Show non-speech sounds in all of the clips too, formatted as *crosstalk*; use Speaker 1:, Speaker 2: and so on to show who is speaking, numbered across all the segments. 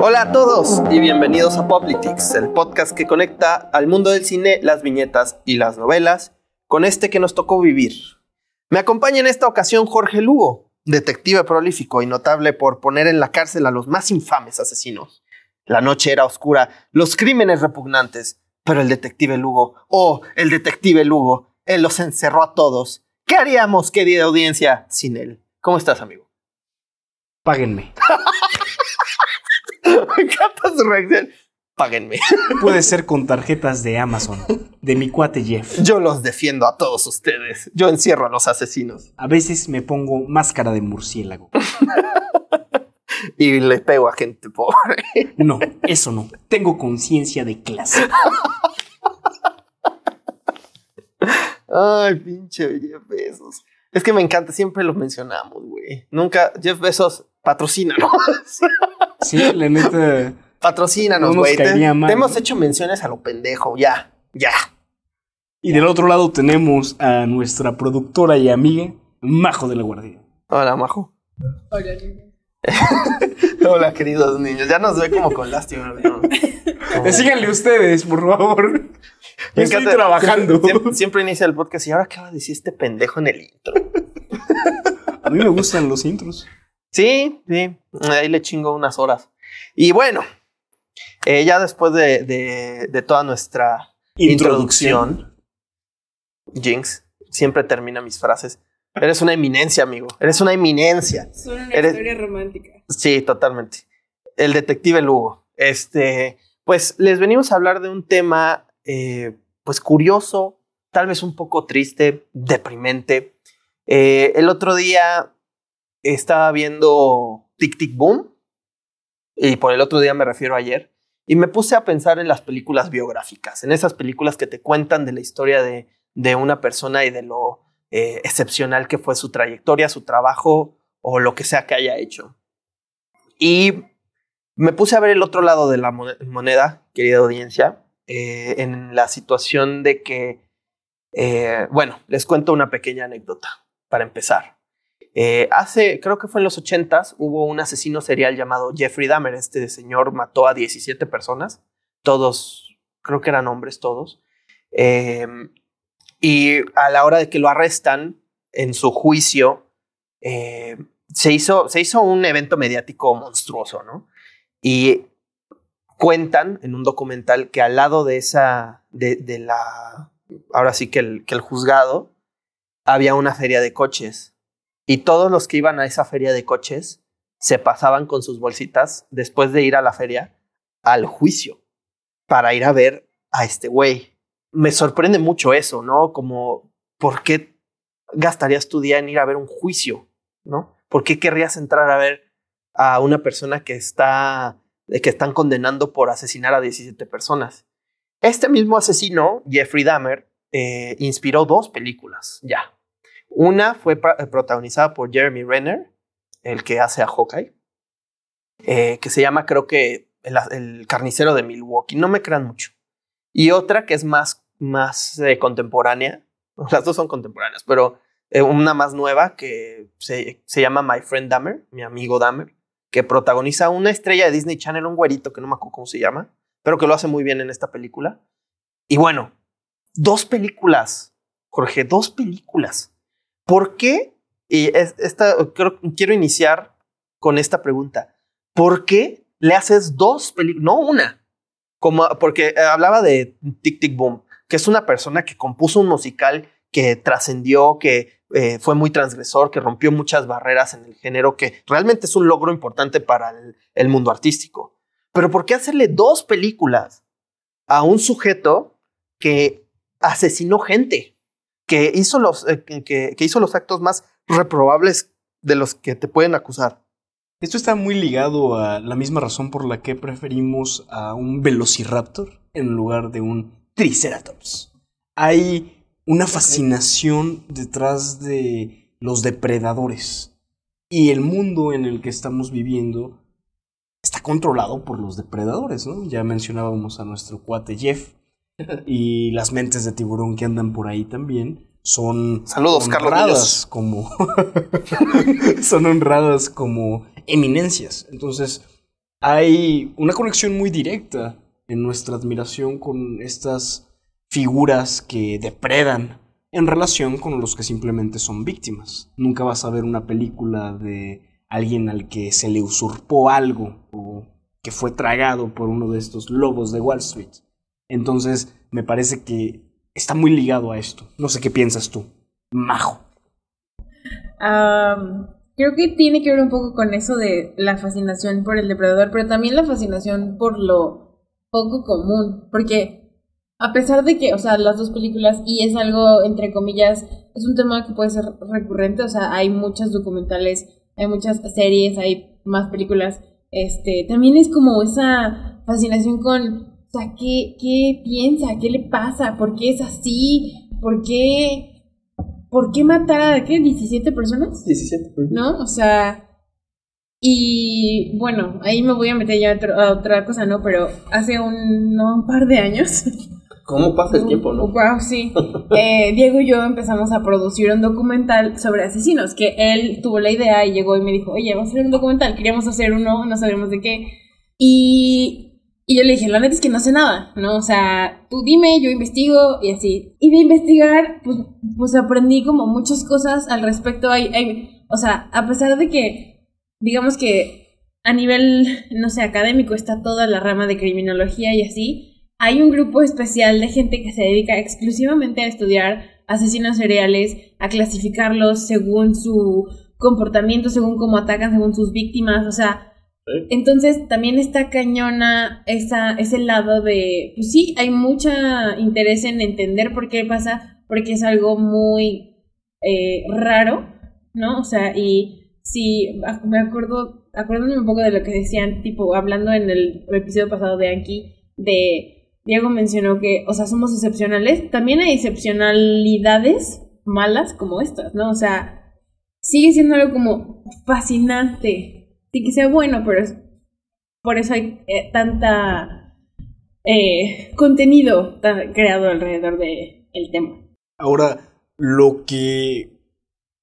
Speaker 1: Hola a todos y bienvenidos a Poplitics, el podcast que conecta al mundo del cine, las viñetas y las novelas con este que nos tocó vivir. Me acompaña en esta ocasión Jorge Lugo, detective prolífico y notable por poner en la cárcel a los más infames asesinos. La noche era oscura, los crímenes repugnantes, pero el detective Lugo, oh, el detective Lugo, él los encerró a todos. ¿Qué haríamos, querida audiencia, sin él? ¿Cómo estás, amigo?
Speaker 2: Páguenme.
Speaker 1: Me encanta su reacción. Páguenme.
Speaker 2: Puede ser con tarjetas de Amazon, de mi cuate Jeff.
Speaker 1: Yo los defiendo a todos ustedes. Yo encierro a los asesinos.
Speaker 2: A veces me pongo máscara de murciélago.
Speaker 1: Y le pego a gente pobre.
Speaker 2: No, eso no. Tengo conciencia de clase.
Speaker 1: Ay, pinche Jeff Bezos. Es que me encanta, siempre lo mencionamos, güey. Nunca, Jeff Bezos, patrocínanos. *laughs*
Speaker 2: Sí, la neta.
Speaker 1: Patrocínanos,
Speaker 2: No nos
Speaker 1: güey. te,
Speaker 2: caería mal,
Speaker 1: te hemos
Speaker 2: ¿no?
Speaker 1: hecho menciones a lo pendejo, ya, ya.
Speaker 2: Y del otro lado tenemos a nuestra productora y amiga, Majo de la Guardia.
Speaker 1: Hola, Majo.
Speaker 3: Hola, niña. *laughs*
Speaker 1: Hola, queridos niños. Ya nos ve como con lástima, ¿no?
Speaker 2: Eh, Síganle ustedes, por favor. Yo estoy trabajando.
Speaker 1: Siempre- siempre inicia el podcast y ahora qué va a decir este pendejo en el intro.
Speaker 2: A mí me gustan los intros.
Speaker 1: Sí, sí. Ahí le chingo unas horas. Y bueno, eh, ya después de, de- de toda nuestra introducción, Jinx siempre termina mis frases. Eres una eminencia, amigo. Eres una eminencia.
Speaker 3: Suena una
Speaker 1: Eres-
Speaker 3: historia romántica.
Speaker 1: Sí, totalmente. El detective Lugo. Este, pues les venimos a hablar de un tema, eh, pues curioso, tal vez un poco triste, deprimente. Eh, el otro día estaba viendo Tic Tic Boom, y por el otro día me refiero a ayer, y me puse a pensar en las películas biográficas, en esas películas que te cuentan de la historia de, de una persona y de lo eh, excepcional que fue su trayectoria, su trabajo o lo que sea que haya hecho. Y me puse a ver el otro lado de la mo- moneda, querida audiencia, eh, en la situación de que, eh, bueno, les cuento una pequeña anécdota para empezar. Eh, hace, creo que fue en los 80s, hubo un asesino serial llamado Jeffrey Dahmer. Este señor mató a 17 personas, todos, creo que eran hombres todos. Eh, y a la hora de que lo arrestan en su juicio, eh, se, hizo, se hizo un evento mediático monstruoso, ¿no? Y cuentan en un documental que al lado de esa, de, de la, ahora sí que el, que el juzgado, había una feria de coches. Y todos los que iban a esa feria de coches se pasaban con sus bolsitas después de ir a la feria al juicio para ir a ver a este güey. Me sorprende mucho eso, ¿no? Como, ¿por qué gastarías tu día en ir a ver un juicio, ¿no? ¿Por qué querrías entrar a ver a una persona que está, que están condenando por asesinar a 17 personas? Este mismo asesino, Jeffrey Dahmer, eh, inspiró dos películas ya. Una fue pra- protagonizada por Jeremy Renner, el que hace a Hawkeye, eh, que se llama creo que el, carnicero de Milwaukee. No me crean mucho. Y otra que es más, más eh, contemporánea. *laughs* Las dos son contemporáneas, pero eh, una más nueva que se, se llama My Friend Dahmer, mi amigo Dahmer, que protagoniza una estrella de Disney Channel, un güerito que no me acuerdo cómo se llama, pero que lo hace muy bien en esta película. Y bueno, dos películas, Jorge, dos películas. ¿Por qué? Y es- esta, creo, quiero iniciar con esta pregunta. ¿Por qué le haces dos películas? No una. Como, porque eh, hablaba de Tic Tic Boom, que es una persona que compuso un musical que trascendió, que eh, fue muy transgresor, que rompió muchas barreras en el género, que realmente es un logro importante para el mundo artístico. Pero ¿por qué hacerle dos películas a un sujeto que asesinó gente? Que hizo los, eh, que, que hizo los actos más reprobables de los que te pueden acusar.
Speaker 2: Esto está muy ligado a la misma razón por la que preferimos a un velociraptor en lugar de un triceratops. Hay una fascinación detrás de los depredadores. Y el mundo en el que estamos viviendo está controlado por los depredadores, ¿no? Ya mencionábamos a nuestro cuate Jeff *laughs* y las mentes de tiburón que andan por ahí también. son
Speaker 1: Saludos, Carlos
Speaker 2: honradas como *laughs* son honradas como eminencias. Entonces, hay una conexión muy directa en nuestra admiración con estas figuras que depredan en relación con los que simplemente son víctimas. Nunca vas a ver una película de alguien al que se le usurpó algo o que fue tragado por uno de estos lobos de Wall Street. Entonces, me parece que está muy ligado a esto. No sé qué piensas tú, Majo.
Speaker 3: creo que tiene que ver un poco con eso de la fascinación por el depredador, pero también la fascinación por lo poco común, porque a pesar de que, o sea, las dos películas, y es algo, entre comillas, es un tema que puede ser recurrente, o sea, hay muchos documentales, hay muchas series, hay más películas, este, también es como esa fascinación con, o sea, ¿qué, qué piensa? ¿Qué le pasa? ¿Por qué es así? ¿Por qué, por qué matar a, ¿qué? ¿17 personas?
Speaker 1: 17.
Speaker 3: ¿No? O sea, y bueno, ahí me voy a meter ya a, otra cosa, ¿no? Pero hace un, no, un par de años
Speaker 1: ¿Cómo pasa el tiempo, no?
Speaker 3: Wow, sí. *laughs* Eh, Diego y yo empezamos a producir un documental sobre asesinos, que él tuvo la idea y llegó y me dijo, oye, vamos a hacer un documental, queríamos hacer uno, no sabemos de qué. Y, y yo le dije, la neta es que no sé nada, ¿no? O sea, tú dime, yo investigo y así. Y de investigar, pues, pues aprendí como muchas cosas al respecto. Hay, hay, o sea, a pesar de que, digamos que a nivel, no sé, académico está toda la rama de criminología y así, hay un grupo especial de gente que se dedica exclusivamente a estudiar asesinos seriales, a clasificarlos según su comportamiento, según cómo atacan, según sus víctimas, o sea, entonces también está cañona esa, ese lado de, pues sí, hay mucho interés en entender por qué pasa, porque es algo muy eh, raro, ¿no? O sea, y sí, me acuerdo, acuérdame un poco de lo que decían, tipo, hablando en el episodio pasado de Anki, de Diego mencionó que, o sea, somos excepcionales. También hay excepcionalidades malas como estas, ¿no? O sea, sigue siendo algo como fascinante. Sí que bueno, pero es, por eso hay eh, tanta eh, contenido creado alrededor del el tema.
Speaker 2: Ahora, lo que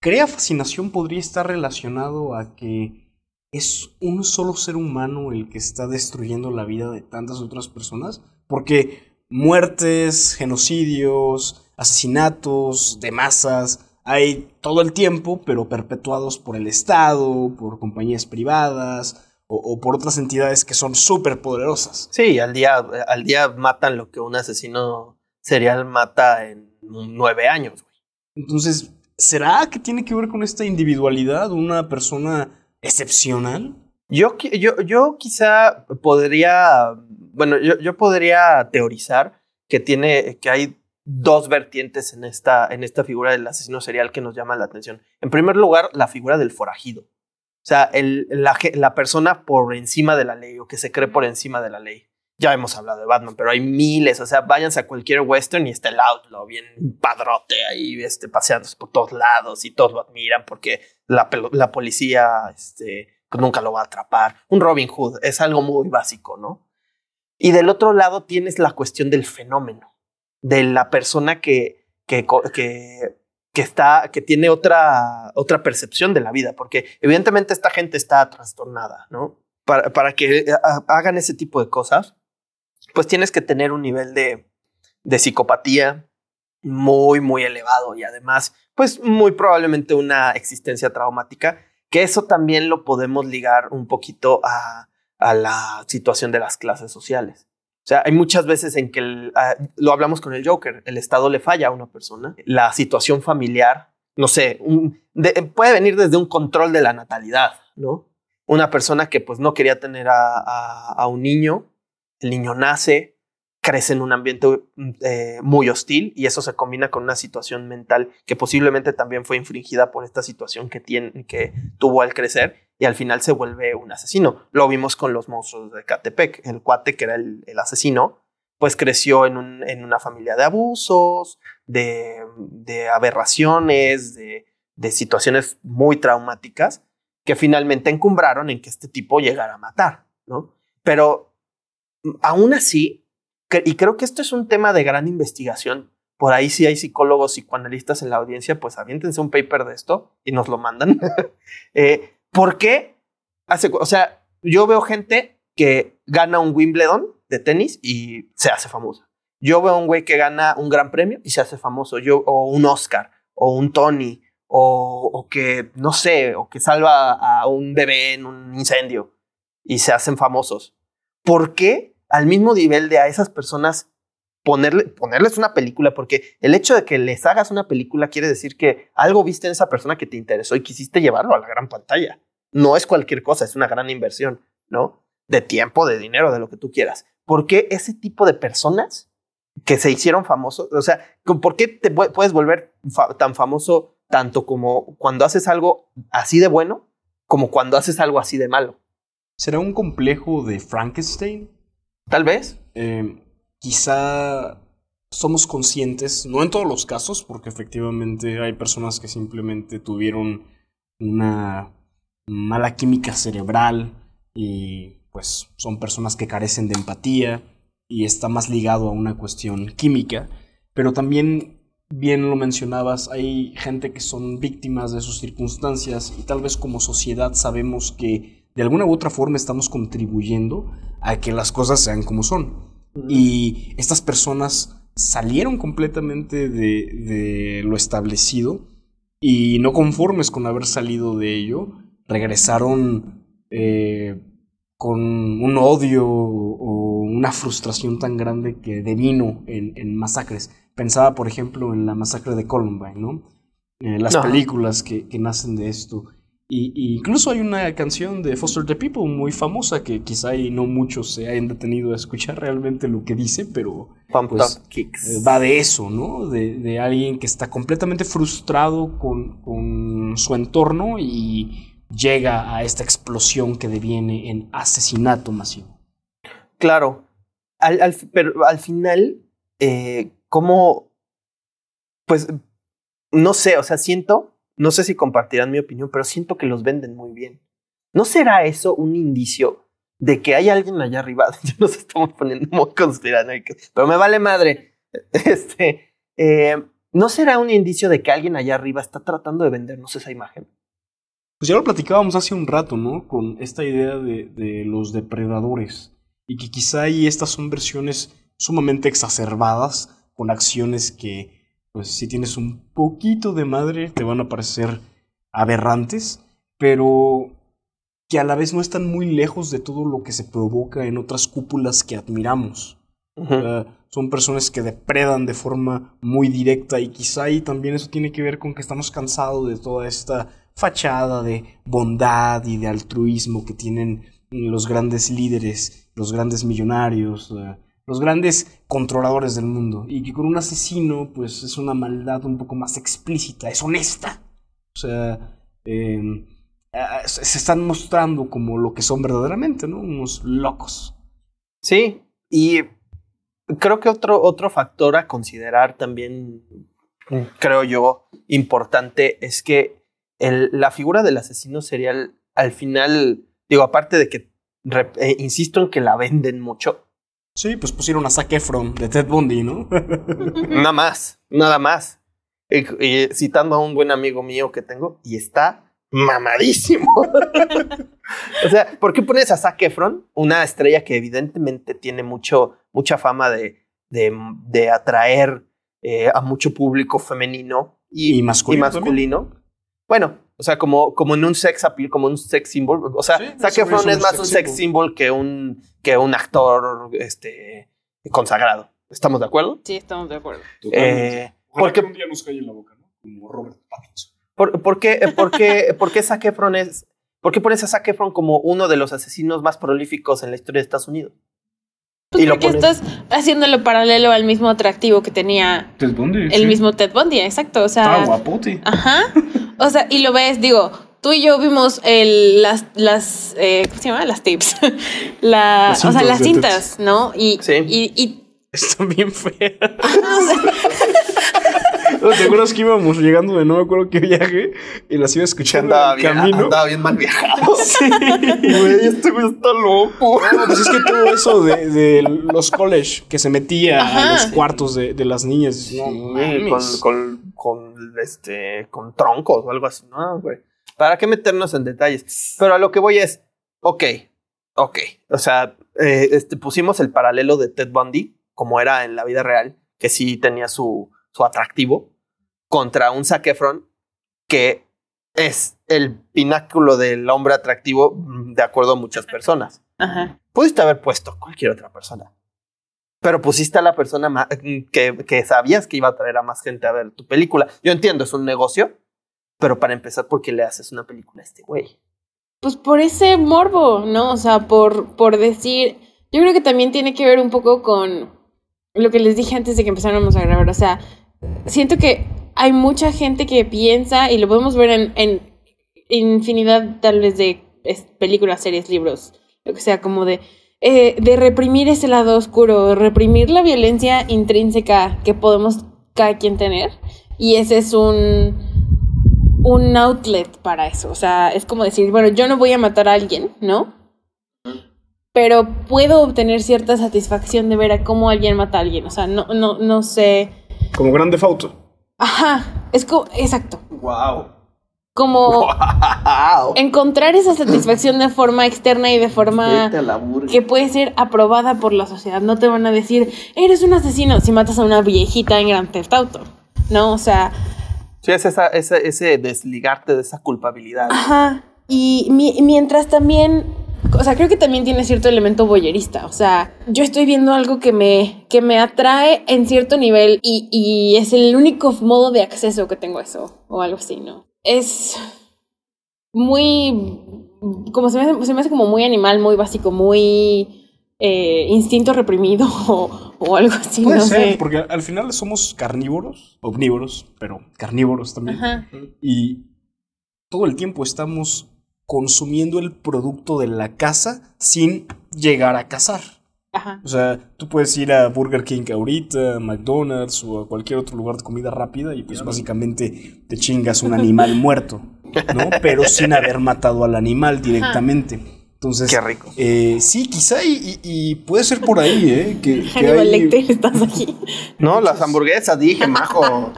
Speaker 2: crea fascinación podría estar relacionado a que es un solo ser humano el que está destruyendo la vida de tantas otras personas porque muertes, genocidios, asesinatos de masas hay todo el tiempo, pero perpetuados por el Estado, por compañías privadas o, por otras entidades que son súper poderosas.
Speaker 1: Sí, al día, al día matan lo que un asesino serial mata en nueve años.
Speaker 2: Entonces, ¿será que tiene que ver con esta individualidad, una persona excepcional?
Speaker 1: Yo, yo, yo quizá podría bueno, yo, podría teorizar que tiene, que hay dos vertientes en esta, en esta figura del asesino serial que nos llaman la atención. En primer lugar, la figura del forajido. O sea, el, la, la, persona por encima de la ley o que se cree por encima de la ley. Ya hemos hablado de Batman, pero hay miles. O sea, váyanse a cualquier western y está el outlaw bien padrote ahí, este, paseándose por todos lados y todos lo admiran porque la, la policía este, pues nunca lo va a atrapar. Un Robin Hood es algo muy básico, ¿no? Y del otro lado tienes la cuestión del fenómeno, de la persona que, que, que, está, que tiene otra, otra percepción de la vida, porque evidentemente esta gente está trastornada, ¿no? Para, para que eh, hagan ese tipo de cosas, pues tienes que tener un nivel de, de psicopatía muy, muy elevado y además, pues muy probablemente una existencia traumática, que eso también lo podemos ligar un poquito a a la situación de las clases sociales. Sea, hay muchas veces en que ah, lo hablamos con el Joker, el Estado le falla a una persona, la situación familiar, no sé, puede venir desde un control de la natalidad, ¿no? Una persona que pues no quería tener a un niño, el niño nace, crece en un ambiente eh, muy hostil y eso se combina con una situación mental que posiblemente también fue infringida por esta situación que, tiene, que tuvo al crecer y al final se vuelve un asesino. Lo vimos con los monstruos de Catepec, el cuate que era el, asesino, pues creció en, un, en, una familia de abusos, de, de aberraciones, de, de situaciones muy traumáticas que finalmente encumbraron en que este tipo llegara a matar, ¿no? Pero aún así, y creo que esto es un tema de gran investigación, por ahí si hay psicólogos, psicoanalistas en la audiencia, pues aviéntense un paper de esto y nos lo mandan. *laughs* eh, ¿Por qué? Hace, o sea, yo veo gente que gana un Wimbledon de tenis y se hace famosa. Yo veo un güey que gana un gran premio y se hace famoso. Yo, o un Oscar, o un Tony, o, o que, no sé, o que salva a un bebé en un incendio y se hacen famosos. ¿Por qué al mismo nivel de a esas personas ponerle, ponerles una película? Porque el hecho de que les hagas una película quiere decir que algo viste en esa persona que te interesó y quisiste llevarlo a la gran pantalla. No es cualquier cosa, es una gran inversión, ¿no? De tiempo, de dinero, de lo que tú quieras. ¿Por qué ese tipo de personas que se hicieron famosos, o sea, ¿por qué te puedes volver tan famoso tanto como cuando haces algo así de bueno como cuando haces algo así de malo?
Speaker 2: ¿Será un complejo de Frankenstein?
Speaker 1: Tal vez.
Speaker 2: Eh, quizá somos conscientes, no en todos los casos, porque efectivamente hay personas que simplemente tuvieron una mala química cerebral y pues son personas que carecen de empatía y está más ligado a una cuestión química, pero también, bien lo mencionabas, hay gente que son víctimas de sus circunstancias y tal vez como sociedad sabemos que de alguna u otra forma estamos contribuyendo a que las cosas sean como son. Y estas personas salieron completamente de, de lo establecido y no conformes con haber salido de ello, regresaron eh, con un odio o una frustración tan grande que devino en, en masacres. Pensaba, por ejemplo, en la masacre de Columbine, ¿no? Eh, las películas que, que nacen de esto. Y, y incluso hay una canción de Foster the People muy famosa que quizá y no muchos se hayan detenido a escuchar realmente lo que dice, pero Pues,
Speaker 1: Kicks.
Speaker 2: eh, va de eso, ¿no? De, de alguien que está completamente frustrado con, con su entorno y llega a esta explosión que deviene en asesinato masivo.
Speaker 1: Claro. Al, al, pero al final, eh, ¿cómo? Pues, no sé, o sea, siento, no sé si compartirán mi opinión, pero siento que los venden muy bien. ¿No será eso un indicio de que hay alguien allá arriba? *laughs* Ya nos estamos poniendo muy conspiranoicos, pero me vale madre. *laughs* Este, eh, ¿no será un indicio de que alguien allá arriba está tratando de vendernos esa imagen?
Speaker 2: Pues ya lo platicábamos hace un rato, ¿no? Con esta idea de, de los depredadores. Y que quizá ahí estas son versiones sumamente exacerbadas, con acciones que, pues si tienes un poquito de madre, te van a parecer aberrantes, pero que a la vez no están muy lejos de todo lo que se provoca en otras cúpulas que admiramos. Uh, son personas que depredan de forma muy directa y quizá ahí también eso tiene que ver con que estamos cansados de toda esta fachada de bondad y de altruismo que tienen los grandes líderes, los grandes millonarios, uh, los grandes controladores del mundo y que con un asesino pues es una maldad un poco más explícita, es honesta. O sea, ah, se están mostrando como lo que son verdaderamente, ¿no? Unos locos.
Speaker 1: Sí, y creo que otro, otro factor a considerar también, creo yo, importante es que la figura del asesino serial al final, digo, aparte de que, eh, insisto en que la venden mucho,
Speaker 2: Sí, pues pusieron a Zac Efron de Ted Bundy, ¿no? *laughs*
Speaker 1: nada más, nada más. Y, y citando a un buen amigo mío que tengo, y está mamadísimo. *laughs* o sea, ¿por qué pones a Zac Efron, una estrella que evidentemente tiene mucho, mucha fama de, de, de atraer eh, a mucho público femenino y,
Speaker 2: Y masculino
Speaker 1: y masculino? Bueno, o sea, como, como en un sex appeal, como un sex symbol. O sea,
Speaker 2: Sí,
Speaker 1: Zac
Speaker 2: eso
Speaker 1: Efron
Speaker 2: es
Speaker 1: más
Speaker 2: sex
Speaker 1: un sex symbol que un, que un actor este, consagrado. ¿Estamos de acuerdo?
Speaker 3: Sí, estamos de acuerdo.
Speaker 1: Eh,
Speaker 2: Ojalá
Speaker 1: porque-
Speaker 2: que un día nos calle en la boca, ¿no? Como Robert Pattinson.
Speaker 1: ¿Por, por qué, por, qué, *laughs* por qué Zac Efron es, por qué pones a Zac Efron como uno de los asesinos más prolíficos en la historia de Estados Unidos?
Speaker 3: Pues
Speaker 1: Y lo
Speaker 3: porque
Speaker 1: pones-
Speaker 3: estás haciéndolo paralelo al mismo atractivo que tenía
Speaker 2: Ted Bundy.
Speaker 3: el mismo Ted Bundy, exacto. O sea,
Speaker 2: guapote.
Speaker 3: Ajá. *laughs* O sea, y lo ves, digo, tú y yo vimos el, las, las eh, ¿cómo se llama? Las tips. *laughs* La,
Speaker 2: Las
Speaker 3: o sea,
Speaker 2: cintas
Speaker 3: las cintas, ¿no? Y,
Speaker 1: Sí.
Speaker 3: y, y
Speaker 2: Está bien fea. ¿Te acuerdas que íbamos llegando de no me acuerdo qué viaje y las iba escuchando
Speaker 1: Andaba
Speaker 2: en el
Speaker 1: bien,
Speaker 2: camino?
Speaker 1: andaba bien mal viajado. *laughs*
Speaker 2: Sí.
Speaker 1: Güey, este güey está loco.
Speaker 2: No, pues es que todo eso de, de los college que se metía
Speaker 3: Ajá.
Speaker 2: a los cuartos de, de las niñas. No,
Speaker 1: Sí,
Speaker 2: mames.
Speaker 1: con, con, con, este, con troncos o algo así. No, güey. ¿Para qué meternos en detalles? Pero a lo que voy es, ok, ok. O sea, eh, este, pusimos el paralelo de Ted Bundy, como era en la vida real, que sí tenía su, su atractivo, contra un Zac Efron que es el pináculo del hombre atractivo mm, de acuerdo a muchas personas.
Speaker 3: Ajá.
Speaker 1: Pudiste haber puesto cualquier otra persona. Pero pusiste a la persona ma- que, que sabías que iba a traer a más gente a ver tu película. Yo entiendo, es un negocio, pero para empezar, ¿por qué le haces una película a este güey?
Speaker 3: Pues por ese morbo, ¿no? O sea, por, por decir. Yo creo que también tiene que ver un poco con lo que les dije antes de que empezáramos a grabar. O sea, siento que hay mucha gente que piensa, y lo podemos ver en, en infinidad tal vez de películas, series, libros, lo que sea, como de, eh, de reprimir ese lado oscuro, reprimir la violencia intrínseca que podemos cada quien tener. Y ese es un un outlet para eso. O sea, es como decir, bueno, yo no voy a matar a alguien, ¿no? Pero puedo obtener cierta satisfacción de ver a cómo alguien mata a alguien. O sea, no, no, no sé.
Speaker 2: Como grande fauto.
Speaker 3: Ajá. Es como. Exacto.
Speaker 1: ¡Wow!
Speaker 3: Como
Speaker 1: ¡Wow!
Speaker 3: encontrar esa satisfacción de forma externa y de forma que puede ser aprobada por la sociedad. No te van a decir, eres un asesino si matas a una viejita en Grand Theft Auto. No, o sea,
Speaker 1: Sí, es esa, ese, ese desligarte de esa culpabilidad.
Speaker 3: Ajá. Y mi- mientras también, o sea, creo que también tiene cierto elemento boyerista. O sea, yo estoy viendo algo que me, que me atrae en cierto nivel y, y es el único modo de acceso que tengo a eso o algo así, ¿no? Es muy, como se me hace, se me hace como muy animal, muy básico, muy eh, instinto reprimido *laughs* o, o algo así,
Speaker 2: Puede
Speaker 3: no
Speaker 2: ser,
Speaker 3: sé.
Speaker 2: porque al final somos carnívoros, omnívoros, pero carnívoros también.
Speaker 3: Ajá.
Speaker 2: Y todo el tiempo estamos consumiendo el producto de la casa sin llegar a cazar.
Speaker 3: Ajá.
Speaker 2: O sea, tú puedes ir a Burger King ahorita, a McDonald's o a cualquier otro lugar de comida rápida y pues básicamente te chingas un animal *laughs* muerto, ¿no? Pero sin haber matado al animal directamente. Entonces,
Speaker 1: Qué rico.
Speaker 2: eh, sí, quizá y, puede ser por ahí, ¿eh? Que, *laughs* que hay-
Speaker 3: Lecter, estás aquí.
Speaker 1: No, las hamburguesas, dije, *laughs* majo.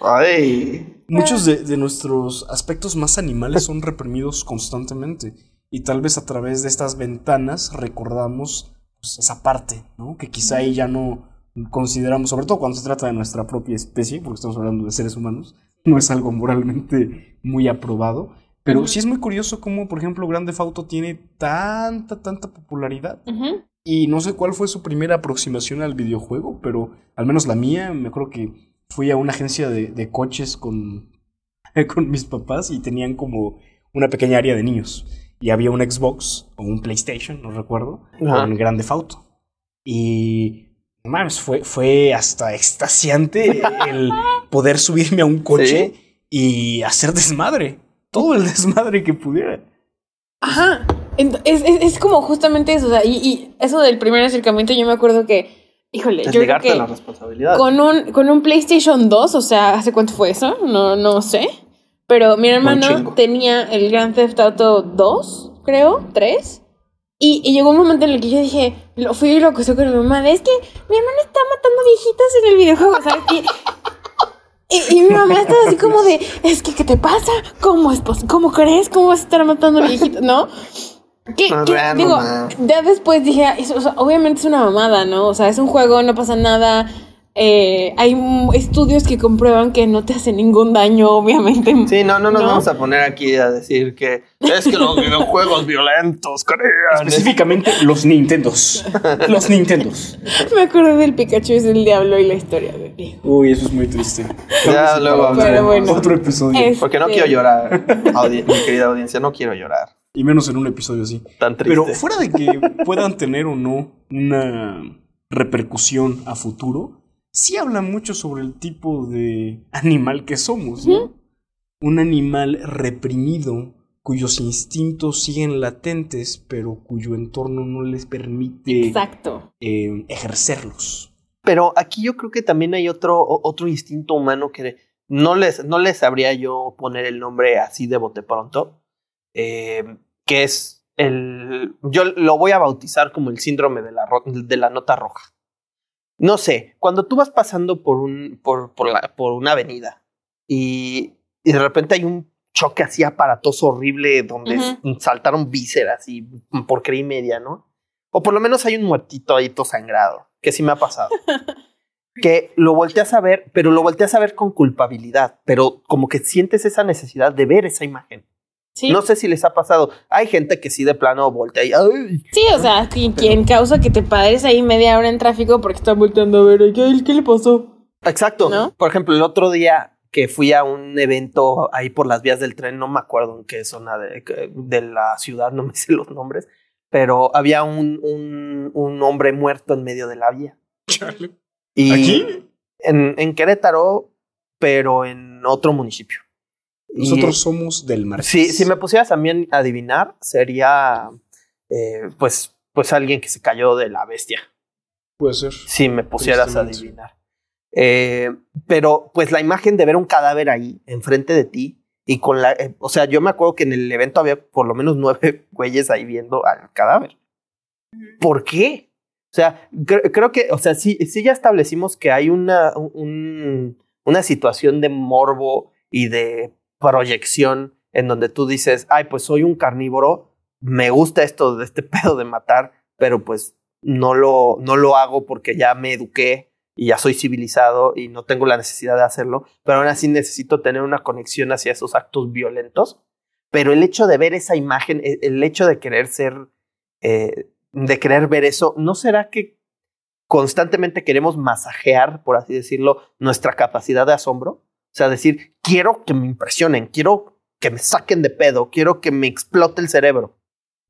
Speaker 1: Ay.
Speaker 2: Muchos de, de nuestros aspectos más animales son reprimidos constantemente. Y tal vez a través de estas ventanas recordamos pues, esa parte, ¿no? Que quizá ahí ya no consideramos, sobre todo cuando se trata de nuestra propia especie, porque estamos hablando de seres humanos, no es algo moralmente muy aprobado. Pero sí es muy curioso cómo, por ejemplo, Grande Auto tiene tanta, tanta popularidad. Y no sé cuál fue su primera aproximación al videojuego, pero al menos la mía, me acuerdo que fui a una agencia de, de coches con, *laughs* con mis papás y tenían como una pequeña área de niños. Y había un Xbox o un PlayStation, no recuerdo,
Speaker 1: Ajá.
Speaker 2: con Grande Auto. Y mames, fue, fue hasta extasiante *laughs* el poder subirme a un coche y hacer desmadre. Todo el desmadre que pudiera.
Speaker 3: Ajá. Es, es, es como justamente eso. O sea, y, y eso del primer acercamiento, yo me acuerdo que, híjole, yo creo que
Speaker 1: la responsabilidad.
Speaker 3: con un, con un PlayStation 2, o sea, ¿hace cuánto fue eso? No, no sé. Pero mi hermano tenía el Grand Theft Auto 2, creo, 3. Y, y llegó un momento en el que yo dije, lo fui y lo acusé con mi mamá, de, es que mi hermano está matando viejitas en el videojuego, ¿sabes? Y, y, y mi mamá estaba así como de, es que, ¿qué te pasa? ¿Cómo es ¿Cómo crees? ¿Cómo vas a estar matando viejitas? ¿No?
Speaker 1: No, vean
Speaker 3: digo, ya después dije, eso, o sea, obviamente es una mamada, ¿no? O sea, es un juego, no pasa nada. Eh, hay estudios que comprueban que no te hace ningún daño, obviamente.
Speaker 1: Sí, no, no nos
Speaker 3: ¿No?
Speaker 1: vamos a poner aquí a decir que es que los videojuegos violentos crean.
Speaker 2: Específicamente los Nintendos. Los Nintendos. *laughs*
Speaker 3: Me acordé del Pikachu es el diablo y la historia de Diego.
Speaker 2: Uy, eso es muy triste.
Speaker 1: Ya luego
Speaker 2: Otro-
Speaker 3: Pero bueno.
Speaker 2: Otro episodio.
Speaker 3: Es-
Speaker 1: Porque no
Speaker 3: Este-
Speaker 1: quiero llorar, mi querida audiencia, no quiero llorar.
Speaker 2: Y menos en un episodio así.
Speaker 1: Tan triste.
Speaker 2: Pero fuera de que *laughs* puedan tener o no una repercusión a futuro, sí habla mucho sobre el tipo de animal que somos, ¿no? Un animal reprimido cuyos instintos siguen latentes, pero cuyo entorno no les permite
Speaker 3: Exacto.
Speaker 2: eh, ejercerlos.
Speaker 1: Pero aquí yo creo que también hay otro, otro instinto humano que no les, no les sabría yo poner el nombre así de bote pronto, eh, que es el, yo lo voy a bautizar como el síndrome de la, de la nota roja. No sé, cuando tú vas pasando por, un, por, por, la, por una avenida y, y, de repente hay un choque así aparatoso horrible donde uh -huh. saltaron vísceras y porquería y media, ¿no? O por lo menos hay un muertito ahí todo sangrado, que sí me ha pasado. *laughs* que lo volteas a ver, pero lo volteas a ver con culpabilidad, pero como que sientes esa necesidad de ver esa imagen. ¿Sí? No sé si les ha pasado. Hay gente que sí de plano voltea y. ¡ay!
Speaker 3: Sí, o sea, quien, quien causa que te pares ahí media hora en tráfico porque está volteando a ver ¿qué, qué le pasó.
Speaker 1: Exacto. ¿No? Por ejemplo, el otro día que fui a un evento ahí por las vías del tren, no me acuerdo en qué zona de, de la ciudad, *laughs* no me sé los nombres, pero había un, un, un hombre muerto en medio de la vía. Y
Speaker 2: ¿Aquí?
Speaker 1: En, en Querétaro, pero en otro municipio.
Speaker 2: Nosotros y, somos del mar.
Speaker 1: Si, si me pusieras también a adivinar, sería eh, pues, pues alguien que se cayó de la bestia.
Speaker 2: Puede ser.
Speaker 1: Si me pusieras a adivinar. Eh, pero pues la imagen de ver un cadáver ahí enfrente de ti y con la, eh, o sea, yo me acuerdo que en el evento había por lo menos nueve *laughs* güeyes ahí viendo al cadáver. ¿Por qué? O sea, creo, creo que, o sea, sí, sí ya establecimos que hay una, un, una situación de morbo y de proyección en donde tú dices, ay, pues soy un carnívoro, me gusta esto de este *laughs* pedo de matar, pero pues no lo, no lo hago porque ya me eduqué y ya soy civilizado y no tengo la necesidad de hacerlo, pero aún así necesito tener una conexión hacia esos actos violentos. Pero el hecho de ver esa imagen, el hecho de querer ser, eh, de querer ver eso, ¿no será que constantemente queremos masajear, por así decirlo, nuestra capacidad de asombro? O sea, decir, quiero que me impresionen, quiero que me saquen de pedo, quiero que me explote el cerebro.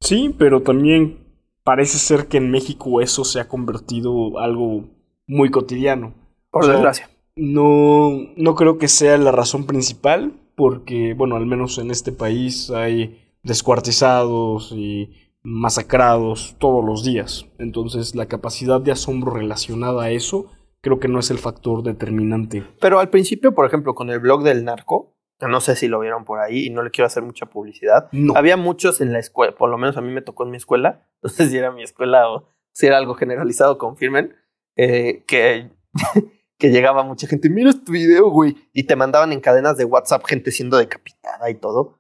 Speaker 2: Sí, pero también parece ser que en México eso se ha convertido algo muy cotidiano.
Speaker 1: Por o sea, desgracia.
Speaker 2: No, no creo que sea la razón principal, porque, bueno, al menos en este país hay descuartizados y masacrados todos los días. Entonces, la capacidad de asombro relacionada a eso creo que no es el factor determinante.
Speaker 1: Pero al principio, por ejemplo, con el blog del narco, no sé si lo vieron por ahí y no le quiero hacer mucha publicidad.
Speaker 2: No.
Speaker 1: Había muchos en la escuela, por lo menos a mí me tocó en mi escuela, *laughs* no sé si era mi escuela o si era algo generalizado, confirmen, eh, que, *laughs* que llegaba mucha gente, mira este video, güey, y te mandaban en cadenas de WhatsApp gente siendo decapitada y todo.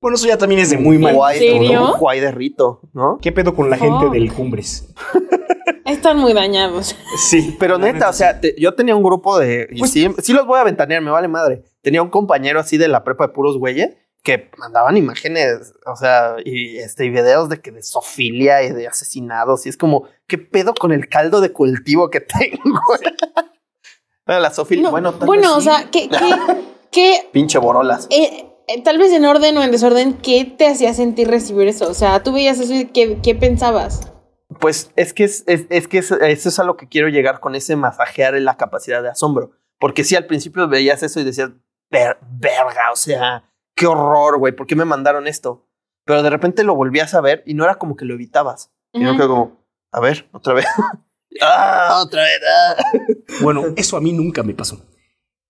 Speaker 2: Bueno, eso ya también es de muy mal.
Speaker 1: Guay,
Speaker 3: serio?
Speaker 1: Un guay de rito, ¿no?
Speaker 2: ¿Qué pedo con la gente oh. del Cumbres? *laughs*
Speaker 3: Están muy dañados.
Speaker 2: Sí.
Speaker 1: Pero neta, o sea, te, yo tenía un grupo de. Pues, sí, sí, los voy a ventanear, me vale madre. Tenía un compañero así de la prepa de puros güeyes que mandaban imágenes, o sea, y este, y videos de que de sofilia y de asesinados. Y es como, ¿qué pedo con el caldo de cultivo que *laughs* tengo? bueno, la sofilia,
Speaker 3: no,
Speaker 1: bueno,
Speaker 3: bueno, o sea, ¿qué, qué, *laughs* qué
Speaker 1: Pinche borolas.
Speaker 3: Eh, eh, tal vez en orden o en desorden, ¿qué te hacía sentir recibir eso? O sea, tú veías eso y ¿qué, qué pensabas?
Speaker 1: Pues es que, es, es, es que es, eso es a lo que quiero llegar con ese masajear en la capacidad de asombro. Porque si sí, al principio veías eso y decías, Ver, verga, o sea, qué horror, güey, ¿por qué me mandaron esto? Pero de repente lo volvías a ver y no era como que lo evitabas, uh -huh. sino que como, a ver, otra vez. *laughs* ah, otra vez. Ah. *laughs*
Speaker 2: Bueno, eso a mí nunca me pasó.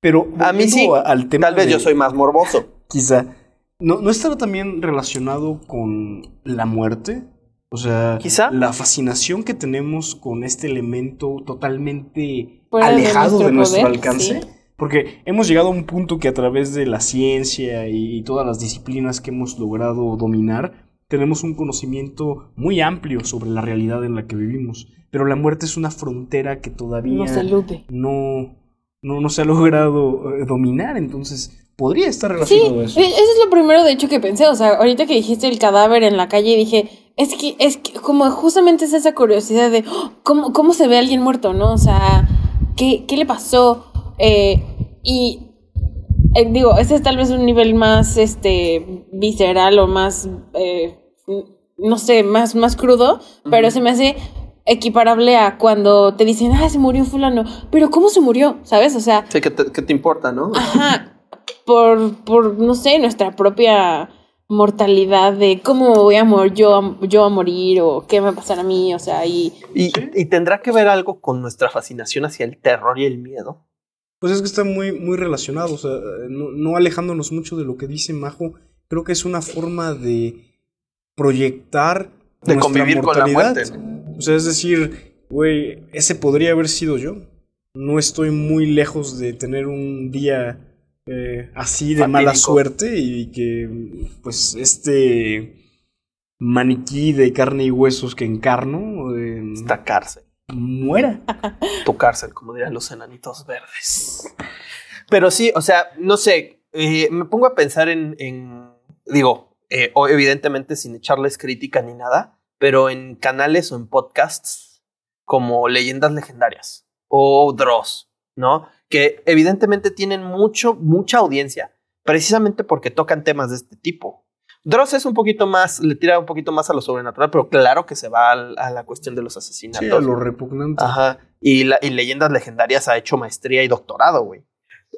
Speaker 2: Pero
Speaker 1: a mí sí,
Speaker 2: al tema
Speaker 1: tal vez
Speaker 2: de,
Speaker 1: yo soy más morboso.
Speaker 2: Quizá. ¿No, ¿No estará también relacionado con la muerte? O sea,
Speaker 1: ¿Quizá?
Speaker 2: la fascinación que tenemos con este elemento totalmente Fuera alejado de nuestro, de nuestro poder, alcance. Sí. Porque hemos llegado a un punto que a través de la ciencia y todas las disciplinas que hemos logrado dominar, tenemos un conocimiento muy amplio sobre la realidad en la que vivimos. Pero la muerte es una frontera que todavía no, no, no se ha logrado eh, dominar. Entonces, podría estar relacionado
Speaker 3: sí,
Speaker 2: a eso.
Speaker 3: Eso es lo primero, de hecho, que pensé. O sea, ahorita que dijiste el cadáver en la calle, dije, es que, es que como justamente es esa curiosidad de oh, cómo, cómo se ve a alguien muerto, ¿no? O sea, ¿qué, qué le pasó? Eh, y eh, digo, ese es tal vez un nivel más este visceral o más eh, no sé, más, más crudo, uh -huh. pero se me hace equiparable a cuando te dicen, ah, se murió fulano, pero ¿cómo se murió? ¿Sabes? O sea...
Speaker 1: Sí, ¿qué te, qué te importa, no?
Speaker 3: Ajá, por, por, no sé, nuestra propia mortalidad de cómo voy a morir yo, a- yo a morir o qué me va a pasar a mí, o sea, y
Speaker 1: Y, y tendrá que ver algo con nuestra fascinación hacia el terror y el miedo.
Speaker 2: Pues es que está muy, muy relacionado, o sea, no, no alejándonos mucho de lo que dice Majo, creo que es una forma de proyectar
Speaker 1: De
Speaker 2: nuestra
Speaker 1: convivir con la muerte.
Speaker 2: O sea, es decir, güey, ese podría haber sido yo. No estoy muy lejos de tener un día eh, así de mala suerte y que, pues, este maniquí de carne y huesos que encarno eh,
Speaker 1: Esta cárcel.
Speaker 2: muera. *laughs*
Speaker 1: tu cárcel, como dirían los enanitos verdes. Pero sí, o sea, no sé, eh, me pongo a pensar en, en- digo, eh, o evidentemente sin echarles crítica ni nada, pero en canales o en podcasts como Leyendas Legendarias o Dross, ¿no? Que evidentemente tienen mucho, mucha audiencia, precisamente porque tocan temas de este tipo. Dross es un poquito más, le tira un poquito más a lo sobrenatural, pero claro que se va al- a, la cuestión de los asesinatos.
Speaker 2: Sí, a lo repugnante.
Speaker 1: Ajá. Y, la, y Leyendas Legendarias ha hecho maestría y doctorado, güey.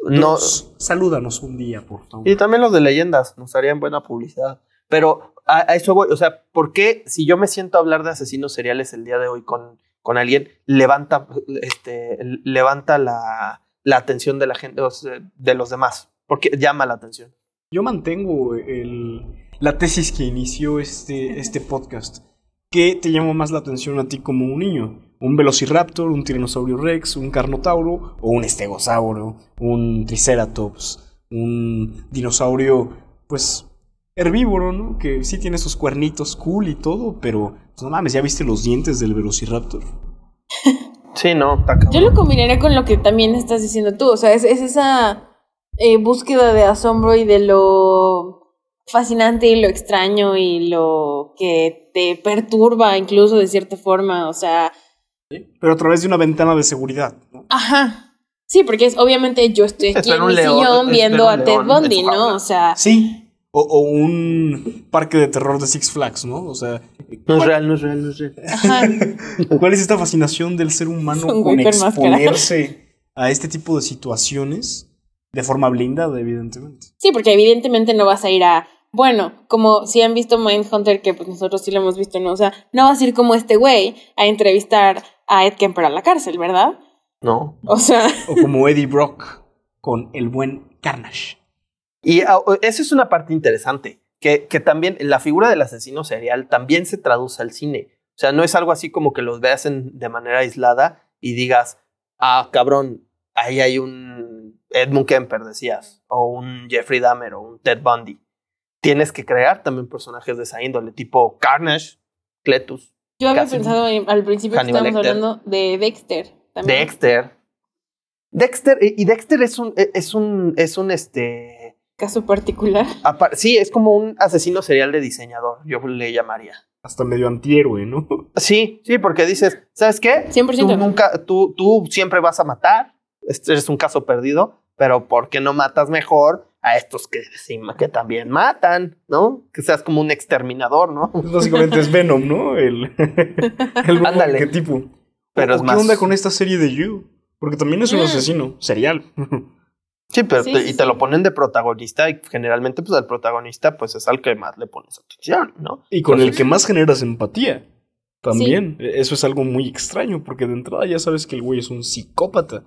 Speaker 1: No,
Speaker 2: salúdanos un día, por favor.
Speaker 1: y también los de leyendas nos harían buena publicidad. Pero a, a eso voy, o sea, ¿por qué si yo me siento a hablar de asesinos seriales el día de hoy con, con alguien, levanta, este, levanta la, la atención de la gente, de los demás? Porque llama la atención.
Speaker 2: Yo mantengo el, la tesis que inició este, este podcast. ¿Qué te llama más la atención a ti como un niño? ¿Un velociraptor, un tiranosaurio rex, un carnotauro o un estegosauro, un triceratops, un dinosaurio, pues, herbívoro, ¿no? Que sí tiene sus cuernitos cool y todo, pero, pues, no mames, ¿ya viste los dientes del velociraptor?
Speaker 1: Sí, no,
Speaker 3: yo lo combinaría con lo que también estás diciendo tú, o sea, es, es esa eh, búsqueda de asombro y de lo fascinante y lo extraño y lo que te perturba incluso de cierta forma, o sea,
Speaker 2: Pero a través de una ventana de seguridad, ¿no?
Speaker 3: Ajá. Sí, porque es obviamente yo estoy aquí en
Speaker 1: un
Speaker 3: mi
Speaker 1: león,
Speaker 3: sillón viendo a Ted Bundy, ¿no? O sea,
Speaker 2: Sí. O, o un parque de terror de Six Flags, ¿no? O sea,
Speaker 1: No es real, no es real, no es real.
Speaker 3: ajá. *laughs*
Speaker 2: ¿Cuál es esta fascinación del ser humano con exponerse a este tipo de situaciones de forma blindada, evidentemente?
Speaker 3: Sí, porque evidentemente no vas a ir a. Bueno, como si han visto Mindhunter, que pues nosotros sí lo hemos visto, ¿no? O sea, no vas a ir como este güey a entrevistar a Ed Kemper a la cárcel, ¿verdad?
Speaker 1: No.
Speaker 3: O sea,
Speaker 2: O como Eddie Brock con el buen Carnage.
Speaker 1: Y ah, esa es una parte interesante, que, que también la figura del asesino serial también se traduce al cine. O sea, no es algo así como que los veas en- de manera aislada y digas, ah, cabrón, ahí hay un Edmund Kemper, decías, o un Jeffrey Dahmer, o un Ted Bundy. Tienes que crear también personajes de esa índole, tipo Carnage, Cletus,
Speaker 3: yo había pensado en- al principio que estábamos
Speaker 1: Lecter.
Speaker 3: hablando de Dexter. También.
Speaker 1: Dexter. Dexter, y y Dexter es un, es un, es un, este,
Speaker 3: Caso particular.
Speaker 1: apar- sí, es como un asesino serial de diseñador, yo le llamaría.
Speaker 2: Hasta medio antihéroe, ¿no? *laughs*
Speaker 1: Sí, sí, porque dices, ¿sabes qué?
Speaker 3: 100%.
Speaker 1: Tú nunca, tú, tú siempre vas a matar. Este es un caso perdido, pero ¿por qué no matas mejor a estos que, que también matan, ¿no? Que seas como un exterminador, ¿no? *laughs*
Speaker 2: Básicamente es Venom, ¿no? El, *laughs* el
Speaker 1: Ándale.
Speaker 2: arquetipo.
Speaker 1: Pero
Speaker 2: ¿O
Speaker 1: es
Speaker 2: ¿Qué
Speaker 1: más.
Speaker 2: onda con esta serie de You? Porque también es un
Speaker 3: Mm.
Speaker 2: asesino serial.
Speaker 1: Sí, pero
Speaker 3: Sí,
Speaker 1: te-
Speaker 3: sí,
Speaker 1: y te lo ponen de protagonista y generalmente pues al protagonista pues es al que más le pones atención, ¿no?
Speaker 2: Y con el que más generas empatía. También. Eso es algo muy extraño, porque de entrada ya sabes que el güey es un psicópata.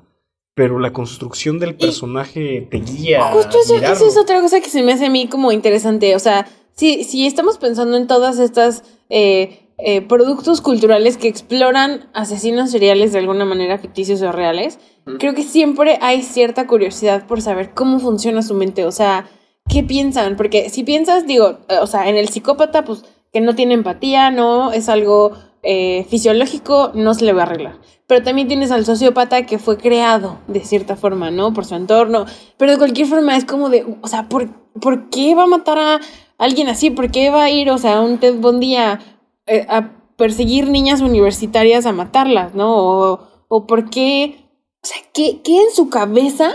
Speaker 2: Pero la construcción del personaje te guía. a
Speaker 3: Justo eso es otra cosa que se me hace a mí como interesante. O sea, si, si estamos pensando en todas estas eh, eh, productos culturales que exploran asesinos seriales de alguna manera ficticios o reales, creo que siempre hay cierta curiosidad por saber cómo funciona su mente. O sea, ¿qué piensan? Porque si piensas, digo, eh, o sea, en el psicópata, pues que no tiene empatía, no es algo eh, fisiológico, no se le va a arreglar. Pero también tienes al sociópata que fue creado de cierta forma, ¿no? Por su entorno. Pero de cualquier forma es como de, o sea, ¿por, ¿por qué va a matar a alguien así? ¿Por qué va a ir, o sea, un Ted Bundy a, a perseguir niñas universitarias a matarlas, ¿no? O, o por qué, o sea, ¿qué, ¿qué en su cabeza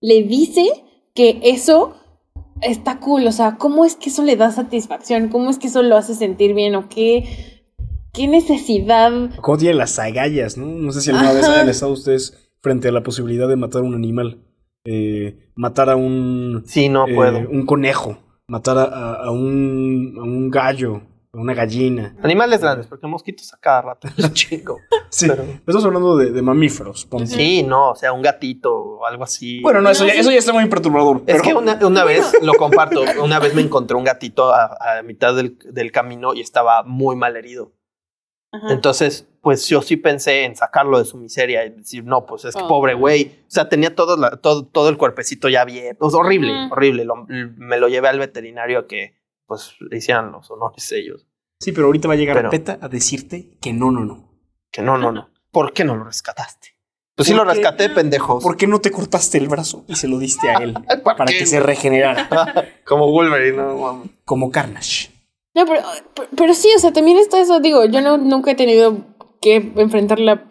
Speaker 3: le dice que eso está cool? O sea, ¿cómo es que eso le da satisfacción? ¿Cómo es que eso lo hace sentir bien? ¿O qué, qué necesidad?
Speaker 2: ¿Cómo tiene las agallas, no? No sé si alguna vez
Speaker 3: Ajá.
Speaker 2: hayan estado ustedes frente a la posibilidad de matar a un animal. Eh, matar a un.
Speaker 1: Sí, no
Speaker 2: eh,
Speaker 1: puedo.
Speaker 2: Un conejo. matar a, a- a un, a un gallo, una gallina.
Speaker 1: Animales grandes, porque mosquitos a cada rato *laughs* chingo.
Speaker 2: Sí,
Speaker 1: Pero-
Speaker 2: estamos hablando de, de mamíferos. ponte.
Speaker 1: Sí, no, o sea, un gatito o algo así.
Speaker 2: Bueno, no, eso, ya, eso ya está muy perturbador.
Speaker 1: Es
Speaker 2: pero-
Speaker 1: que una, una vez, lo comparto, una vez me encontré un gatito a, a mitad del, del camino y estaba muy mal herido.
Speaker 3: Ajá.
Speaker 1: Entonces, pues yo sí pensé en sacarlo de su miseria y decir, no, pues es que
Speaker 3: Oh.
Speaker 1: pobre güey. O sea, tenía todo, la- todo, todo el cuerpecito ya bien. Pues horrible,
Speaker 3: Mm.
Speaker 1: horrible. Lo- me lo llevé al veterinario a que pues le hicieran los honores ellos.
Speaker 2: Sí, pero ahorita va a llegar
Speaker 1: Pero-
Speaker 2: Peta a decirte que no, no, no.
Speaker 1: Que no, no, no. *laughs* ¿Por qué no lo rescataste? Pues sí lo rescaté, pendejos.
Speaker 2: ¿Por qué no te cortaste el brazo y se lo diste a él *laughs*
Speaker 1: ¿Para qué,
Speaker 2: que se regenerara? *laughs*
Speaker 1: Como Wolverine, no mames.
Speaker 2: Como Carnage.
Speaker 3: No, pero, pero, pero sí, o sea, también está eso, digo, yo no, nunca he tenido que enfrentar la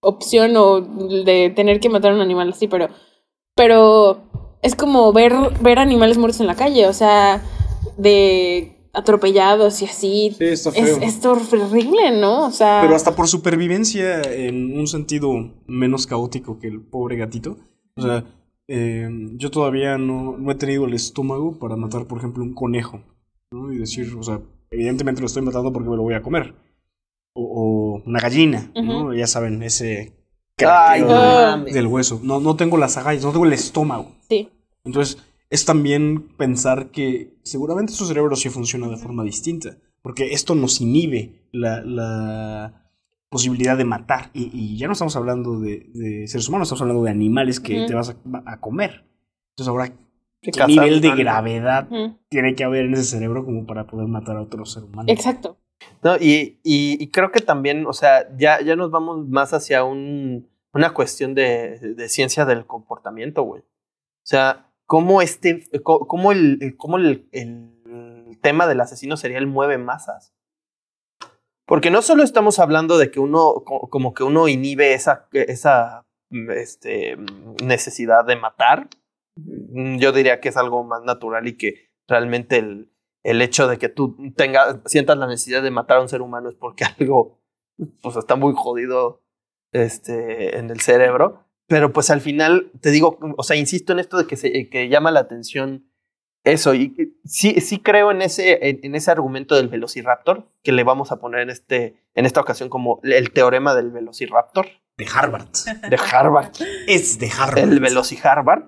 Speaker 3: opción o de tener que matar a un animal así, pero, pero es como ver, ver animales muertos en la calle, o sea, de atropellados y así.
Speaker 2: Sí, está
Speaker 3: es, es horrible, ¿no? O sea,
Speaker 2: Pero hasta por supervivencia, en un sentido menos caótico que el pobre gatito. O sea, eh, yo todavía no, no he tenido el estómago para matar, por ejemplo, un conejo. ¿no? Y decir, o sea, evidentemente lo estoy matando porque me lo voy a comer. O, o una gallina, ¿no? Ya saben, ese
Speaker 1: Ay,
Speaker 2: craqueo
Speaker 1: no
Speaker 2: de-
Speaker 1: mames.
Speaker 2: del hueso. No, no tengo las agallas, no tengo el estómago.
Speaker 3: sí.
Speaker 2: Entonces, es también pensar que seguramente su cerebro sí funciona de forma distinta, porque esto nos inhibe la, la posibilidad de matar. Y, y ya no estamos hablando de, de seres humanos, estamos hablando de animales que te vas a, a comer. Entonces, ahora, ¿qué
Speaker 1: cazar
Speaker 2: nivel de gravedad tiene que haber en ese cerebro como para poder matar a otro ser humano?
Speaker 3: Exacto.
Speaker 1: No, y, y, y creo que también, o sea, ya, ya nos vamos más hacia un, una cuestión de, de ciencia del comportamiento, güey. O sea, cómo este, cómo el, cómo el, el tema del asesino serial mueve masas. Porque no solo estamos hablando de que uno, co- como que uno inhibe esa, esa este, necesidad de matar. Yo diría que es algo más natural y que realmente el, el hecho de que tú tengas, sientas la necesidad de matar a un ser humano es porque *laughs* algo pues está muy jodido este, en el cerebro. Pero pues al final, te digo, o sea, insisto en esto de que, se, que llama la atención eso. Y sí, sí creo en ese, en, en ese argumento del velociraptor, que le vamos a poner en, este, en esta ocasión como el teorema del velociraptor
Speaker 2: De Harvard.
Speaker 1: de Harvard *laughs*
Speaker 2: es de Harvard.
Speaker 1: el Velociharbard.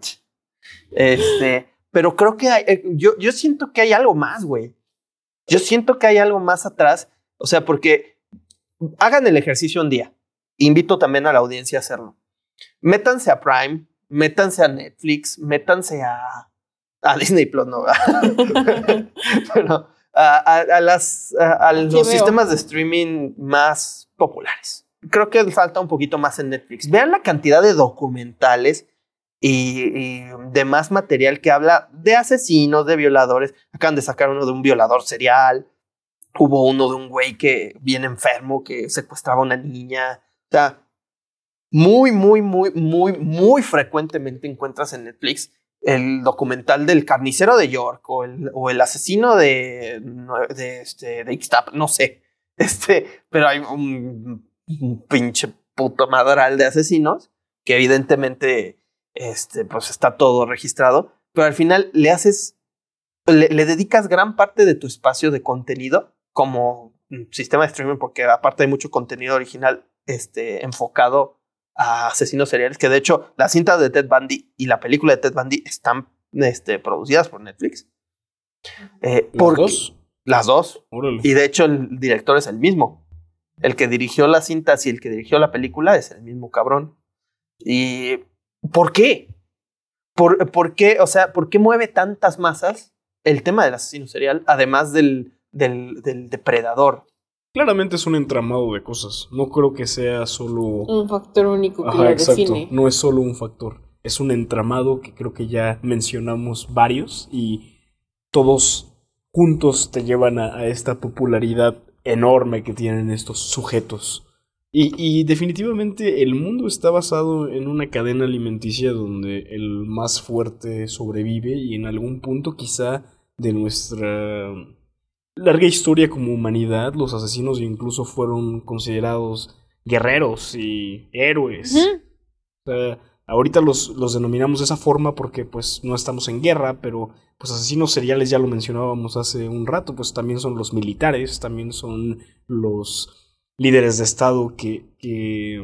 Speaker 1: Este, pero creo que hay, eh, yo, yo siento que hay algo más, güey. Yo siento que hay algo más atrás. O sea, porque hagan el ejercicio un día. Invito también a la audiencia a hacerlo. Métanse a Prime, métanse a Netflix, métanse a, a *laughs* Disney Plus, no. *laughs* A, a- a las, a, a los sistemas de streaming más populares. Creo que falta un poquito más en Netflix. Vean la cantidad de documentales y, y demás material que habla de asesinos, de violadores. Acaban de sacar uno de un violador serial. Hubo uno de un güey que viene enfermo, que secuestraba a una niña. O sea, muy, muy, muy, muy, muy frecuentemente encuentras en Netflix el documental del carnicero de York o el, o el asesino de, de, este, de Ixtapa, no sé. *laughs* Este, pero hay un, un pinche puto madral de asesinos que evidentemente este, pues está todo registrado, pero al final le haces, le, le dedicas gran parte de tu espacio de contenido como sistema de streaming, porque aparte hay mucho contenido original este, enfocado a asesinos seriales, que de hecho las cintas de Ted Bundy y la película de Ted Bundy están este, producidas por Netflix. Eh,
Speaker 2: ¿Las
Speaker 1: porque-
Speaker 2: dos?
Speaker 1: Las dos.
Speaker 2: Órale.
Speaker 1: Y de hecho el director es el mismo. El que dirigió las cintas y el que dirigió la película es el mismo cabrón. ¿Y por qué? ¿Por, por qué? O sea, ¿por qué mueve tantas masas el tema del asesino serial, además del, del, del depredador?
Speaker 2: Claramente es un entramado de cosas. No creo que sea solo...
Speaker 3: Un factor único que
Speaker 2: Ajá,
Speaker 3: lo
Speaker 2: exacto.
Speaker 3: define.
Speaker 2: No es solo un factor. Es un entramado que creo que ya mencionamos varios y todos juntos te llevan a, a esta popularidad enorme que tienen estos sujetos. Y, y definitivamente el mundo está basado en una cadena alimenticia donde el más fuerte sobrevive y en algún punto quizá de nuestra larga historia como humanidad los asesinos incluso fueron considerados guerreros y héroes. O sea, ahorita los, los denominamos de esa forma porque pues no estamos en guerra, pero pues asesinos seriales ya lo mencionábamos hace un rato, pues también son los militares, también son los líderes de Estado que, que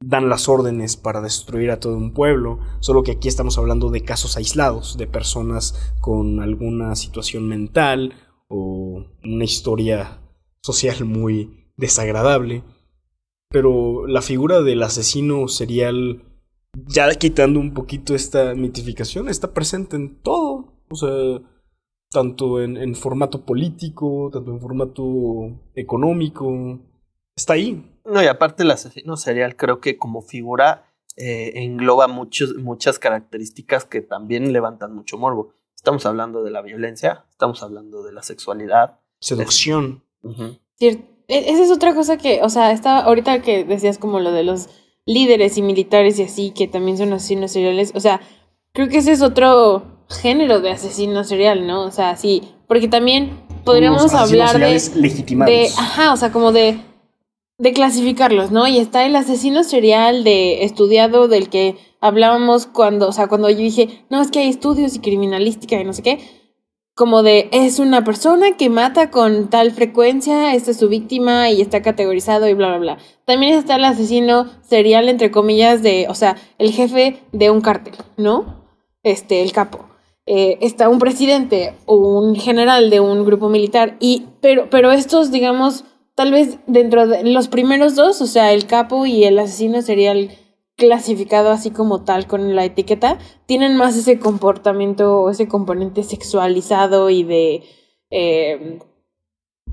Speaker 2: dan las órdenes para destruir a todo un pueblo, solo que aquí estamos hablando de casos aislados, de personas con alguna situación mental o una historia social muy desagradable. Pero la figura del asesino serial, ya quitando un poquito esta mitificación, está presente en todo. O sea, tanto en, formato político, tanto en formato económico. Está ahí.
Speaker 1: No, y aparte el asesino serial creo que como figura eh, engloba muchos, muchas características que también levantan mucho morbo. Estamos hablando de la violencia, estamos hablando de la sexualidad.
Speaker 2: Seducción.
Speaker 3: E-, esa es otra cosa que, o sea, está ahorita que decías como lo de los líderes y militares y así, que también son asesinos seriales, o sea, creo que ese es otro género de asesino serial, ¿no? O sea, sí, porque también podríamos hablar de,
Speaker 2: legitimados.
Speaker 3: de, ajá, o sea, como de de clasificarlos, ¿no? Y está el asesino serial de estudiado del que hablábamos cuando, o sea, cuando yo dije, no, es que hay estudios y criminalística y no sé qué, como de, es una persona que mata con tal frecuencia, esta es su víctima y está categorizado y bla, bla, bla. También está el asesino serial, entre comillas, de, o sea, el jefe de un cártel, ¿no? Este, el capo. Eh, está un presidente o un general de un grupo militar y, pero, pero estos, digamos, tal vez dentro de los primeros dos, o sea, el capo y el asesino serial clasificado así como tal con la etiqueta, tienen más ese comportamiento o ese componente sexualizado y de, eh,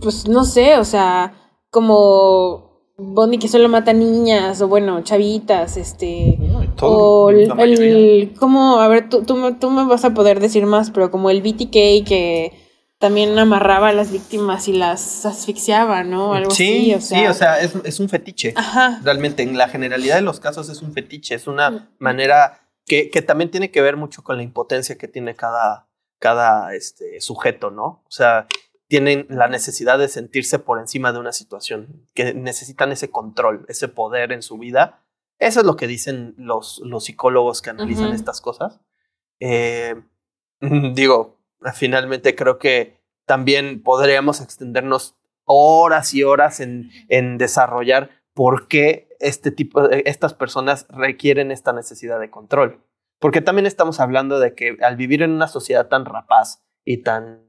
Speaker 3: pues no sé, o sea, como Bonnie que solo mata niñas o bueno, chavitas, este... o el, como, a ver, tú, tú, tú me vas a poder decir más, pero como el BTK que también amarraba a las víctimas y las asfixiaba, ¿no? Algo
Speaker 1: sí,
Speaker 3: así, o sea.
Speaker 1: sí, o sea, es, es un fetiche.
Speaker 3: Ajá.
Speaker 1: Realmente, en la generalidad de los casos es un fetiche, es una manera que, que también tiene que ver mucho con la impotencia que tiene cada, cada este, sujeto, ¿no? O sea, tienen la necesidad de sentirse por encima de una situación, que necesitan ese control, ese poder en su vida. Eso es lo que dicen los, los psicólogos que analizan estas cosas. Eh, *laughs* digo, finalmente creo que también podríamos extendernos horas y horas en, en desarrollar por qué este tipo, estas personas requieren esta necesidad de control. Porque también estamos hablando de que al vivir en una sociedad tan rapaz y tan,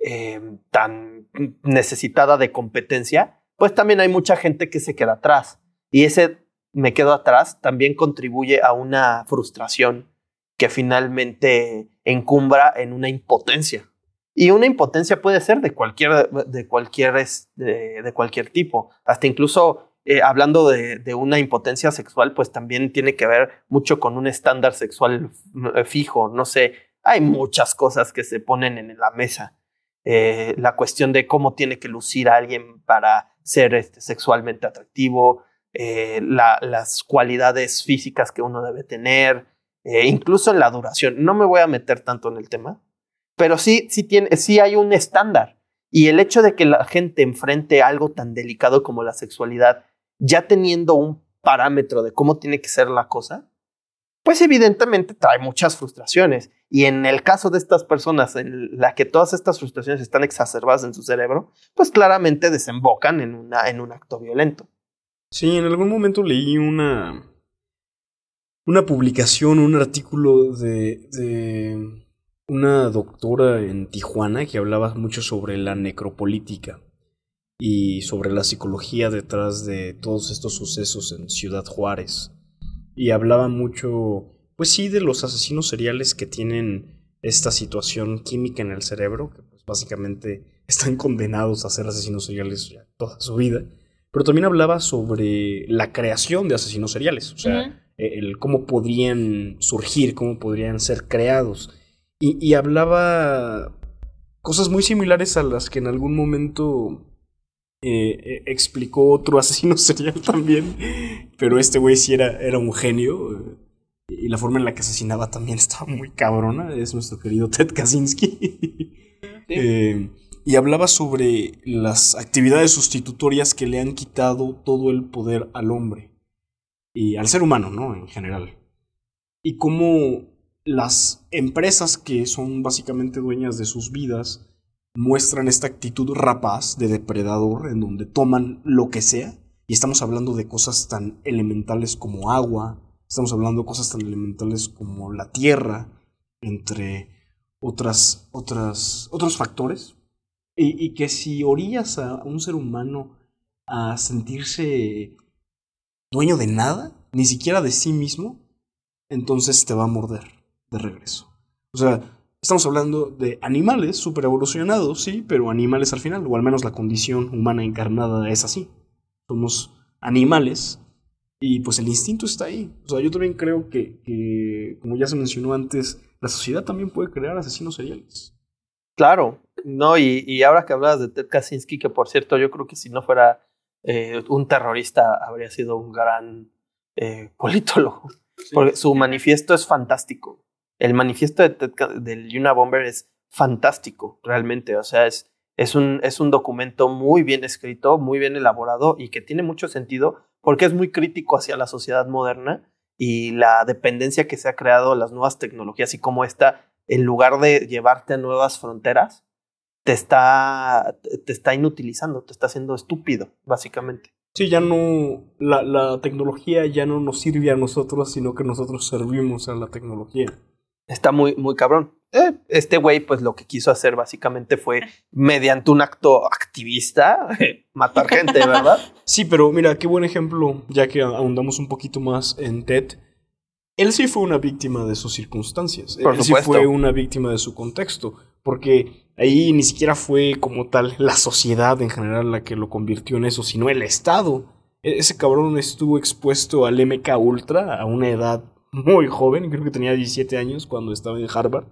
Speaker 1: eh, tan necesitada de competencia, pues también hay mucha gente que se queda atrás. Y ese me quedo atrás también contribuye a una frustración que finalmente encumbra en una impotencia. Y una impotencia puede ser de cualquier, de cualquier, es- de, cualquier tipo. Hasta incluso eh, hablando de, una impotencia sexual, pues también tiene que ver mucho con un estándar sexual eh, fijo. No sé, hay muchas cosas que se ponen en la mesa. Eh, la cuestión de cómo tiene que lucir a alguien para ser este, sexualmente atractivo, la- las cualidades físicas que uno debe tener, incluso en la duración. No me voy a meter tanto en el tema, pero sí, sí, tiene, sí hay un estándar. Y el hecho de que la gente enfrente algo tan delicado como la sexualidad, ya teniendo un parámetro de cómo tiene que ser la cosa, pues evidentemente trae muchas frustraciones. Y en el caso de estas personas, en la que todas estas frustraciones están exacerbadas en su cerebro, pues claramente desembocan en, una, en un acto violento.
Speaker 2: Sí, en algún momento leí una. Una publicación, un artículo de, de una doctora en Tijuana que hablaba mucho sobre la necropolítica y sobre la psicología detrás de todos estos sucesos en Ciudad Juárez. Y hablaba mucho, pues sí, de los asesinos seriales que tienen esta situación química en el cerebro, que pues básicamente *laughs* están condenados a ser asesinos seriales ya toda su vida. Pero también hablaba sobre la creación de asesinos seriales, o sea,
Speaker 3: Ujú.
Speaker 2: el cómo podrían surgir, cómo podrían ser creados. Y, y hablaba cosas muy similares a las que en algún momento eh, eh, explicó otro *laughs* asesino serial también. Pero este güey sí era, era un genio. eh, y la forma en la que asesinaba también *laughs* estaba muy cabrona. Es nuestro querido Ted Kaczynski. *laughs* Eh, y hablaba sobre las actividades sustitutorias que le han quitado todo el poder al hombre. Y al ser humano, ¿no? En general. y cómo las empresas que son básicamente dueñas de sus vidas muestran esta actitud rapaz de depredador en donde toman lo que sea y estamos hablando de cosas tan elementales como agua, estamos hablando de cosas tan elementales como la tierra, entre otras, otras, otros factores, y, y que si orillas a un ser humano a sentirse dueño de nada, ni siquiera de sí mismo, entonces te va a morder de regreso. O sea, estamos hablando de animales super evolucionados, sí, pero animales al final, o al menos la condición humana encarnada es así. Somos animales y pues el instinto está ahí. O sea, yo también creo que, que como ya se mencionó antes, la sociedad también puede crear asesinos seriales.
Speaker 1: Claro, no, y, y ahora que hablabas de Ted Kaczynski, que por cierto yo creo que si no fuera eh, un terrorista habría sido un gran eh, *laughs* politólogo, porque su manifiesto es fantástico. El manifiesto de Ted, del Yuna Bomber es fantástico, realmente, o sea, es, un, es un documento muy bien escrito, muy bien elaborado y que tiene mucho sentido porque es muy crítico hacia la sociedad moderna y la dependencia que se ha creado, las nuevas tecnologías y cómo esta, en lugar de llevarte a nuevas fronteras, te está, te está inutilizando, te está haciendo estúpido, básicamente.
Speaker 2: Sí, ya no, la, la tecnología ya no nos sirve a nosotros, sino que nosotros servimos a la tecnología.
Speaker 1: Está muy, muy cabrón. Eh, este güey, pues lo que quiso hacer básicamente fue, mediante un acto activista, *laughs* matar gente, ¿verdad?
Speaker 2: Sí, pero mira, qué buen ejemplo, ya que ahondamos un poquito más en Ted. Él sí fue una víctima de sus circunstancias.
Speaker 1: Por
Speaker 2: Él
Speaker 1: supuesto.
Speaker 2: sí fue una víctima de su contexto. Porque ahí ni siquiera fue como tal la sociedad en general la que lo convirtió en eso, sino el Estado. E- Ese cabrón estuvo expuesto al MK Ultra a una edad muy joven, creo que tenía 17 años cuando estaba en Harvard.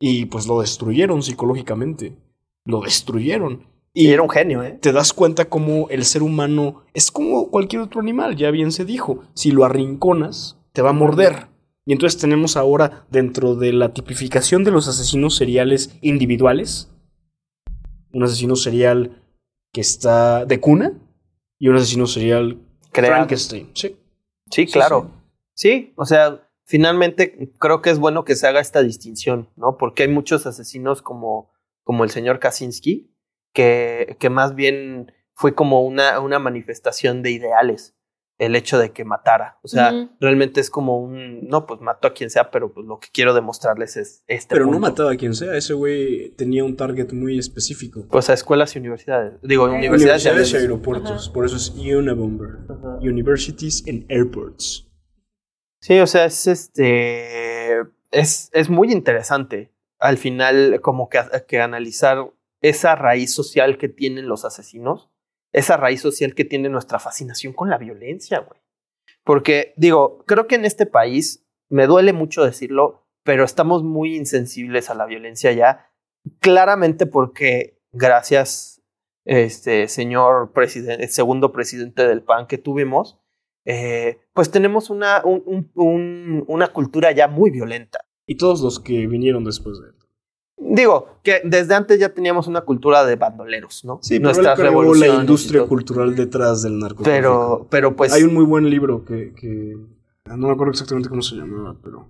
Speaker 2: Y pues lo destruyeron psicológicamente. Lo destruyeron.
Speaker 1: Y era un genio, ¿eh?
Speaker 2: te das cuenta como el ser humano es como cualquier otro animal, ya bien se dijo. Si lo arrinconas, te va a morder. Y entonces tenemos ahora dentro de la tipificación de los asesinos seriales individuales, un asesino serial que está de cuna y un asesino serial
Speaker 1: Creado.
Speaker 2: Frankenstein. Sí.
Speaker 1: Sí, claro. Sí, o sea, finalmente creo que es bueno que se haga esta distinción, ¿no? Porque hay muchos asesinos como, como el señor Kaczynski, que, que más bien fue como una, una manifestación de ideales, el hecho de que matara. O sea, realmente es como un, no, pues mato a quien sea, pero pues lo que quiero demostrarles es este.
Speaker 2: Pero no mataba a quien sea, ese güey tenía un target muy específico.
Speaker 1: Pues a escuelas y universidades. Digo,
Speaker 3: Eh,
Speaker 1: universidades, y
Speaker 2: Universidades y
Speaker 1: aviones.
Speaker 2: aeropuertos, por eso es Unabomber. Universities and Airports.
Speaker 1: Sí, o sea, es este. Es, es muy interesante. Al final, como que, que analizar esa raíz social que tienen los asesinos, esa raíz social que tiene nuestra fascinación con la violencia, güey. Porque, digo, creo que en este país, me duele mucho decirlo, pero estamos muy insensibles a la violencia ya, claramente porque gracias, este señor presidente, segundo presidente del PAN que tuvimos, eh, pues tenemos una, un- un- un- una cultura ya muy violenta.
Speaker 2: Y todos los que vinieron después de él.
Speaker 1: Digo, que desde antes ya teníamos una cultura de bandoleros, ¿no?
Speaker 2: Sí, pero
Speaker 1: Nuestras
Speaker 2: él creó la industria cultural detrás del narcotráfico.
Speaker 1: Pero, pero pues.
Speaker 2: Hay un muy buen libro que, que- no me acuerdo exactamente cómo se llamaba, pero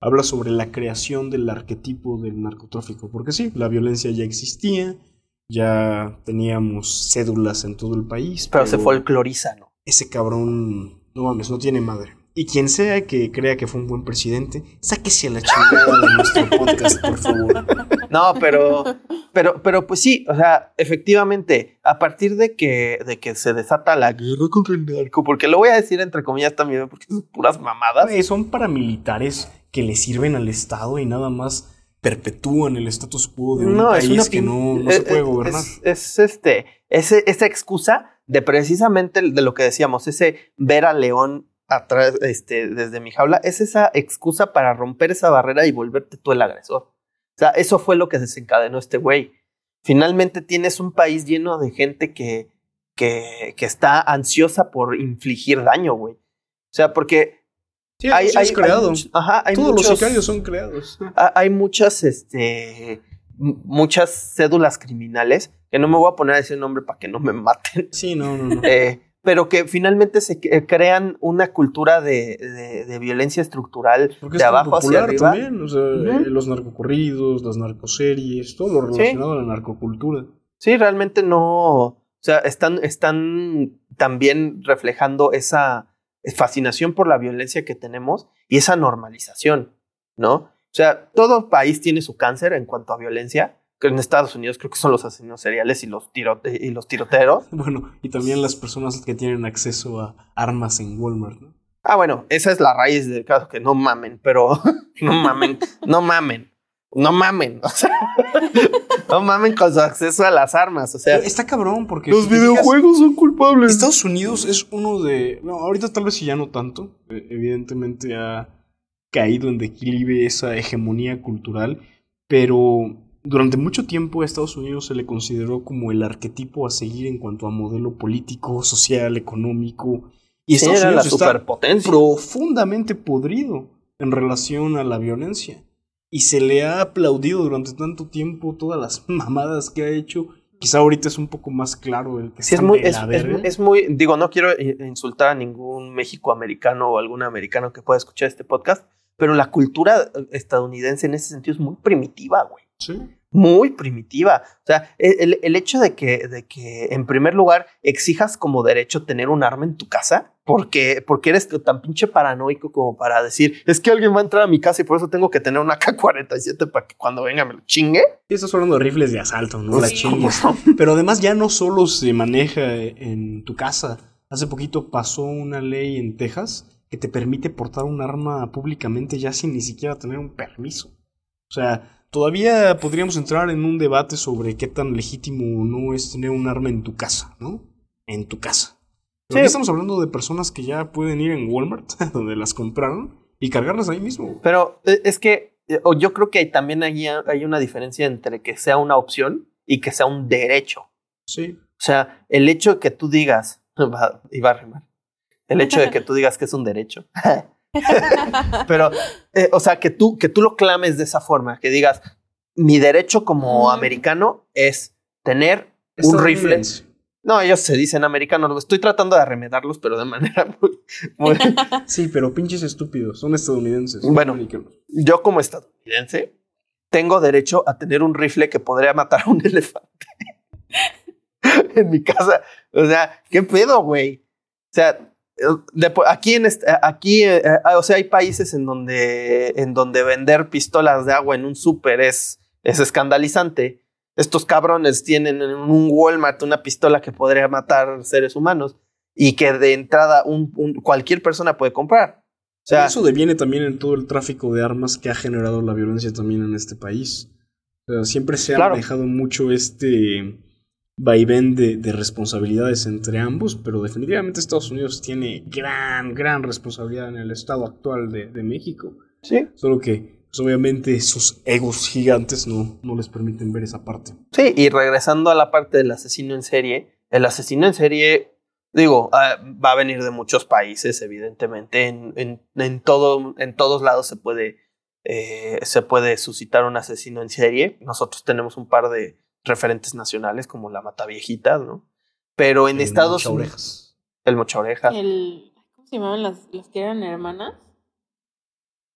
Speaker 2: habla sobre la creación del arquetipo del narcotráfico. Porque sí, la violencia ya existía, ya teníamos cédulas en todo el país.
Speaker 1: pero se folcloriza, ¿no?
Speaker 2: Ese cabrón, no mames, no tiene madre. Y quien sea que crea que fue un buen presidente, sáquese a la chingada de nuestro *laughs* podcast, por favor.
Speaker 1: No, pero, pero, pero pues sí, o sea, efectivamente, a partir de que, de que se desata la guerra contra el narco, porque lo voy a decir entre comillas también, porque son puras mamadas.
Speaker 2: Son paramilitares que le sirven al Estado y nada más perpetúan el status quo de un
Speaker 1: No, es
Speaker 2: país que no, no
Speaker 1: es-
Speaker 2: se puede
Speaker 1: es-
Speaker 2: gobernar.
Speaker 1: Es, es, este, ese, esa excusa de precisamente de lo que decíamos, ese ver a León atrás, este, desde mi jaula, es esa excusa para romper esa barrera y volverte tú el agresor. O sea, eso fue lo que desencadenó este güey. Finalmente tienes un país lleno de gente que, que, que está ansiosa por infligir daño, güey. O sea, porque
Speaker 2: Sí,
Speaker 1: hay,
Speaker 2: sí
Speaker 1: hay-
Speaker 2: es
Speaker 1: hay
Speaker 2: creado.
Speaker 1: much- ajá, hay
Speaker 2: Todos
Speaker 1: muchos-
Speaker 2: los sicarios son creados.
Speaker 1: ha- hay muchas, este, muchas cédulas criminales, que no me voy a poner a decir nombre para que no me maten,
Speaker 2: Sí, no, no, no. *laughs*
Speaker 1: eh, pero que finalmente se crean una cultura de, de- de violencia estructal
Speaker 2: Porque
Speaker 1: de
Speaker 2: es
Speaker 1: abajo hacia arriba.
Speaker 2: también, o sea, eh, los narcocorridos, las narcoseries, todo lo
Speaker 1: Sí.
Speaker 2: relacionado a la narcocultura.
Speaker 1: Sí, realmente no. O sea, están, están también reflejando esa fascinación por la violencia que tenemos y esa normalización, ¿no? O sea, todo país tiene su cáncer en cuanto a violencia. En Estados Unidos creo que son los asesinos seriales y los, tirote y los tiroteros. *laughs*
Speaker 2: Bueno, y también las personas que tienen acceso a armas en Walmart, ¿no?
Speaker 1: Ah, bueno, esa es la raíz del caso, que no mamen, pero *laughs* no mamen, no mamen, no mamen, o sea, *laughs* no mamen con su acceso a las armas, o sea,
Speaker 2: está cabrón porque... te fijas,
Speaker 1: son culpables.
Speaker 2: Estados Unidos es uno de... No, ahorita tal vez ya no tanto. eh, Evidentemente ha caído en declive esa hegemonía cultural, pero durante mucho tiempo a Estados Unidos se le consideró como el arquetipo a seguir en cuanto a modelo político, social, económico. Y Estados Unidos está profundamente podrido en relación a la violencia. Y se le ha aplaudido durante tanto tiempo todas las *laughs* mamadas que ha hecho. Quizá ahorita es un poco más claro el que
Speaker 1: Sí, es
Speaker 2: está
Speaker 1: muy, es, es- es muy, digo, no quiero insultar a ningún México-americano o algún americano que pueda escuchar este podcast, pero la cultura estadounidense en ese sentido es muy primitiva, güey.
Speaker 2: Sí.
Speaker 1: Muy primitiva. O sea, e, el, el hecho de que, de que, en primer lugar, exijas como derecho tener un arma en tu casa, porque, porque eres tan pinche paranoico como para decir, es que alguien va a entrar a mi casa y por eso tengo que tener una K-47 para que cuando venga me lo chingue.
Speaker 2: Y estás hablando de rifles de asalto, ¿no? La
Speaker 1: Sí,
Speaker 2: chingues. Pero además ya no solo se maneja en tu casa. Hace poquito pasó una ley en Texas que te permite portar un arma públicamente ya sin ni siquiera tener un permiso. O sea, todavía podríamos entrar en un debate sobre qué tan legítimo o no es tener un arma en tu casa, ¿no? En tu casa. Pero
Speaker 1: Sí.
Speaker 2: aquí estamos hablando de personas que ya pueden ir en Walmart, *laughs* donde las compraron, y cargarlas ahí mismo.
Speaker 1: Pero eh, es que eh, yo creo que también hay, hay una diferencia entre que sea una opción y que sea un derecho.
Speaker 2: Sí.
Speaker 1: O sea, el hecho de que tú digas, y *laughs* va a rimar, el hecho de que tú digas que es un derecho. *laughs* *laughs* Pero, eh, o sea, que tú, que tú lo clames de esa forma, que digas, mi derecho como americano es tener un rifle. No, ellos se dicen americanos, estoy tratando de arremedarlos, pero de manera *laughs* muy... muy- *laughs*
Speaker 2: Sí, pero pinches estúpidos, son estadounidenses.
Speaker 1: Bueno.
Speaker 2: no americanos.
Speaker 1: yo como estadounidense tengo derecho a tener un rifle que podría matar a un elefante en mi casa. O sea, ¿qué pedo, güey? O sea, aquí en este- aquí, eh, eh, o sea, hay países en donde, en donde vender pistolas de agua en un súper es, es escandalizante. Estos cabrones tienen en un Walmart una pistola que podría matar seres humanos y que de entrada un- un- cualquier persona puede comprar. O sea,
Speaker 2: Eso deviene también en todo el tráfico de armas que ha generado la violencia también en este país. O sea, siempre se ha
Speaker 1: Claro.
Speaker 2: manejado mucho este vaivén de, de responsabilidades entre ambos, pero definitivamente Estados Unidos tiene gran, gran responsabilidad en el estado actual de, de México.
Speaker 1: sí.
Speaker 2: Solo que, pues, obviamente, sus egos gigantes no, no les permiten ver esa parte.
Speaker 1: Sí, y regresando a la parte del asesino en serie, el asesino en serie, digo, ah, va a venir de muchos países, evidentemente. En, en, en todo, en todos lados se puede, eh, se puede suscitar un asesino en serie. Nosotros tenemos un par de referentes nacionales, como la Mataviejitas, ¿no? Pero en
Speaker 2: El
Speaker 1: Estados
Speaker 2: mocha
Speaker 1: Unidos.
Speaker 2: orejas.
Speaker 1: El Mocha Oreja.
Speaker 3: El, ¿Cómo se llamaban las, las que eran hermanas?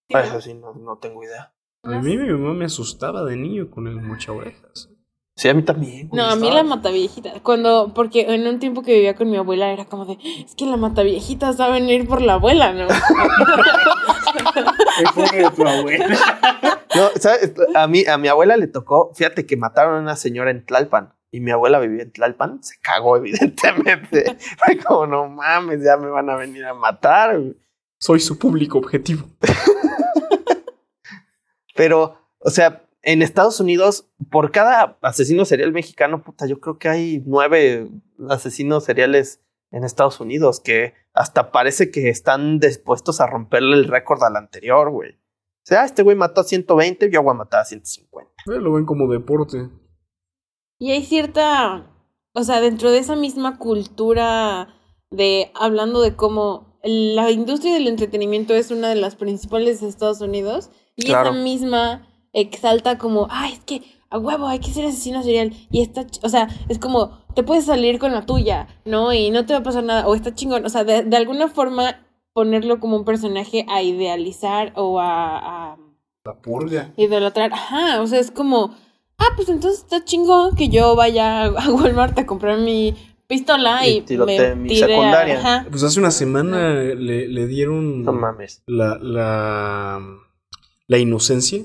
Speaker 3: Sí,
Speaker 1: Ah,
Speaker 3: ¿no?
Speaker 1: Eso sí, no, no tengo idea.
Speaker 2: A mí mi mamá me asustaba de niño con el mocha orejas.
Speaker 1: Sí, a mí también.
Speaker 3: No, a mí la mataviejita. Cuando, porque en un tiempo que vivía con mi abuela era como de, es que la mataviejita va a venir por la abuela, ¿no? *laughs*
Speaker 2: pobre tu abuela.
Speaker 1: No, ¿sabes? A mí, a mi abuela le tocó, fíjate que mataron a una señora en Tlalpan y mi abuela vivía en Tlalpan, se cagó evidentemente. *laughs* Fue como, no mames, ya me van a venir a matar. güey".
Speaker 2: Soy su público objetivo. *laughs*
Speaker 1: Pero, o sea, en Estados Unidos, por cada asesino serial mexicano, puta, yo creo que hay nueve asesinos seriales en Estados Unidos que hasta parece que están dispuestos a romperle el récord al anterior, güey. O sea, este güey mató a 120, yo voy a matar a 150.
Speaker 2: Eh, Lo ven como deporte.
Speaker 3: Y hay cierta, o sea, dentro de esa misma cultura de hablando de cómo la industria del entretenimiento es una de las principales de Estados Unidos y
Speaker 1: Claro.
Speaker 3: esa misma exalta como, ay, es que a huevo, hay que ser asesino serial. Y está, o sea, es como, te puedes salir con la tuya, ¿no? Y no te va a pasar nada, o está chingón. O sea, de, de alguna forma ponerlo como un personaje a idealizar o a, a
Speaker 2: La purga.
Speaker 3: idolatrar. Ajá, o sea, es como, ah, pues entonces está chingón que yo vaya a Walmart a comprar mi pistola
Speaker 1: Y
Speaker 3: me
Speaker 1: mi
Speaker 3: tire a-
Speaker 1: secundaria.
Speaker 3: ajá.
Speaker 2: Pues hace una semana le, le dieron
Speaker 1: No mames.
Speaker 2: la, la, la inocencia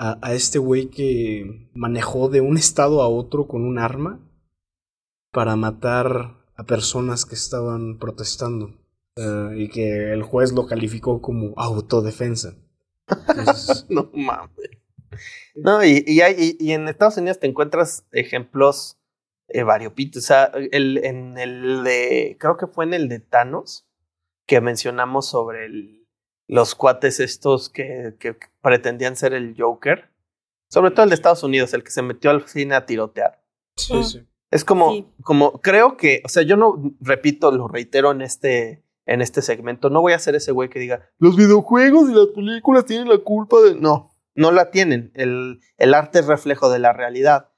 Speaker 2: a, este güey que manejó de un estado a otro con un arma para matar a personas que estaban protestando. Eh, y que el juez lo calificó como autodefensa. *laughs*
Speaker 1: No mames. No, y, y, en Estados Unidos te encuentras ejemplos eh, variopintos. O sea, el, en el de, creo que fue en el de Thanos, que mencionamos sobre el- los cuates estos que, que pretendían ser el Joker. Sobre todo el de Estados Unidos, el que se metió al cine a tirotear.
Speaker 2: sí, sí.
Speaker 1: Es como,
Speaker 3: Sí.
Speaker 1: como, creo que, o sea, yo no, repito, lo reitero en este, en este segmento, no voy a ser ese güey que diga, los videojuegos y las películas tienen la culpa de... No, no la tienen. El, el arte es reflejo de la realidad.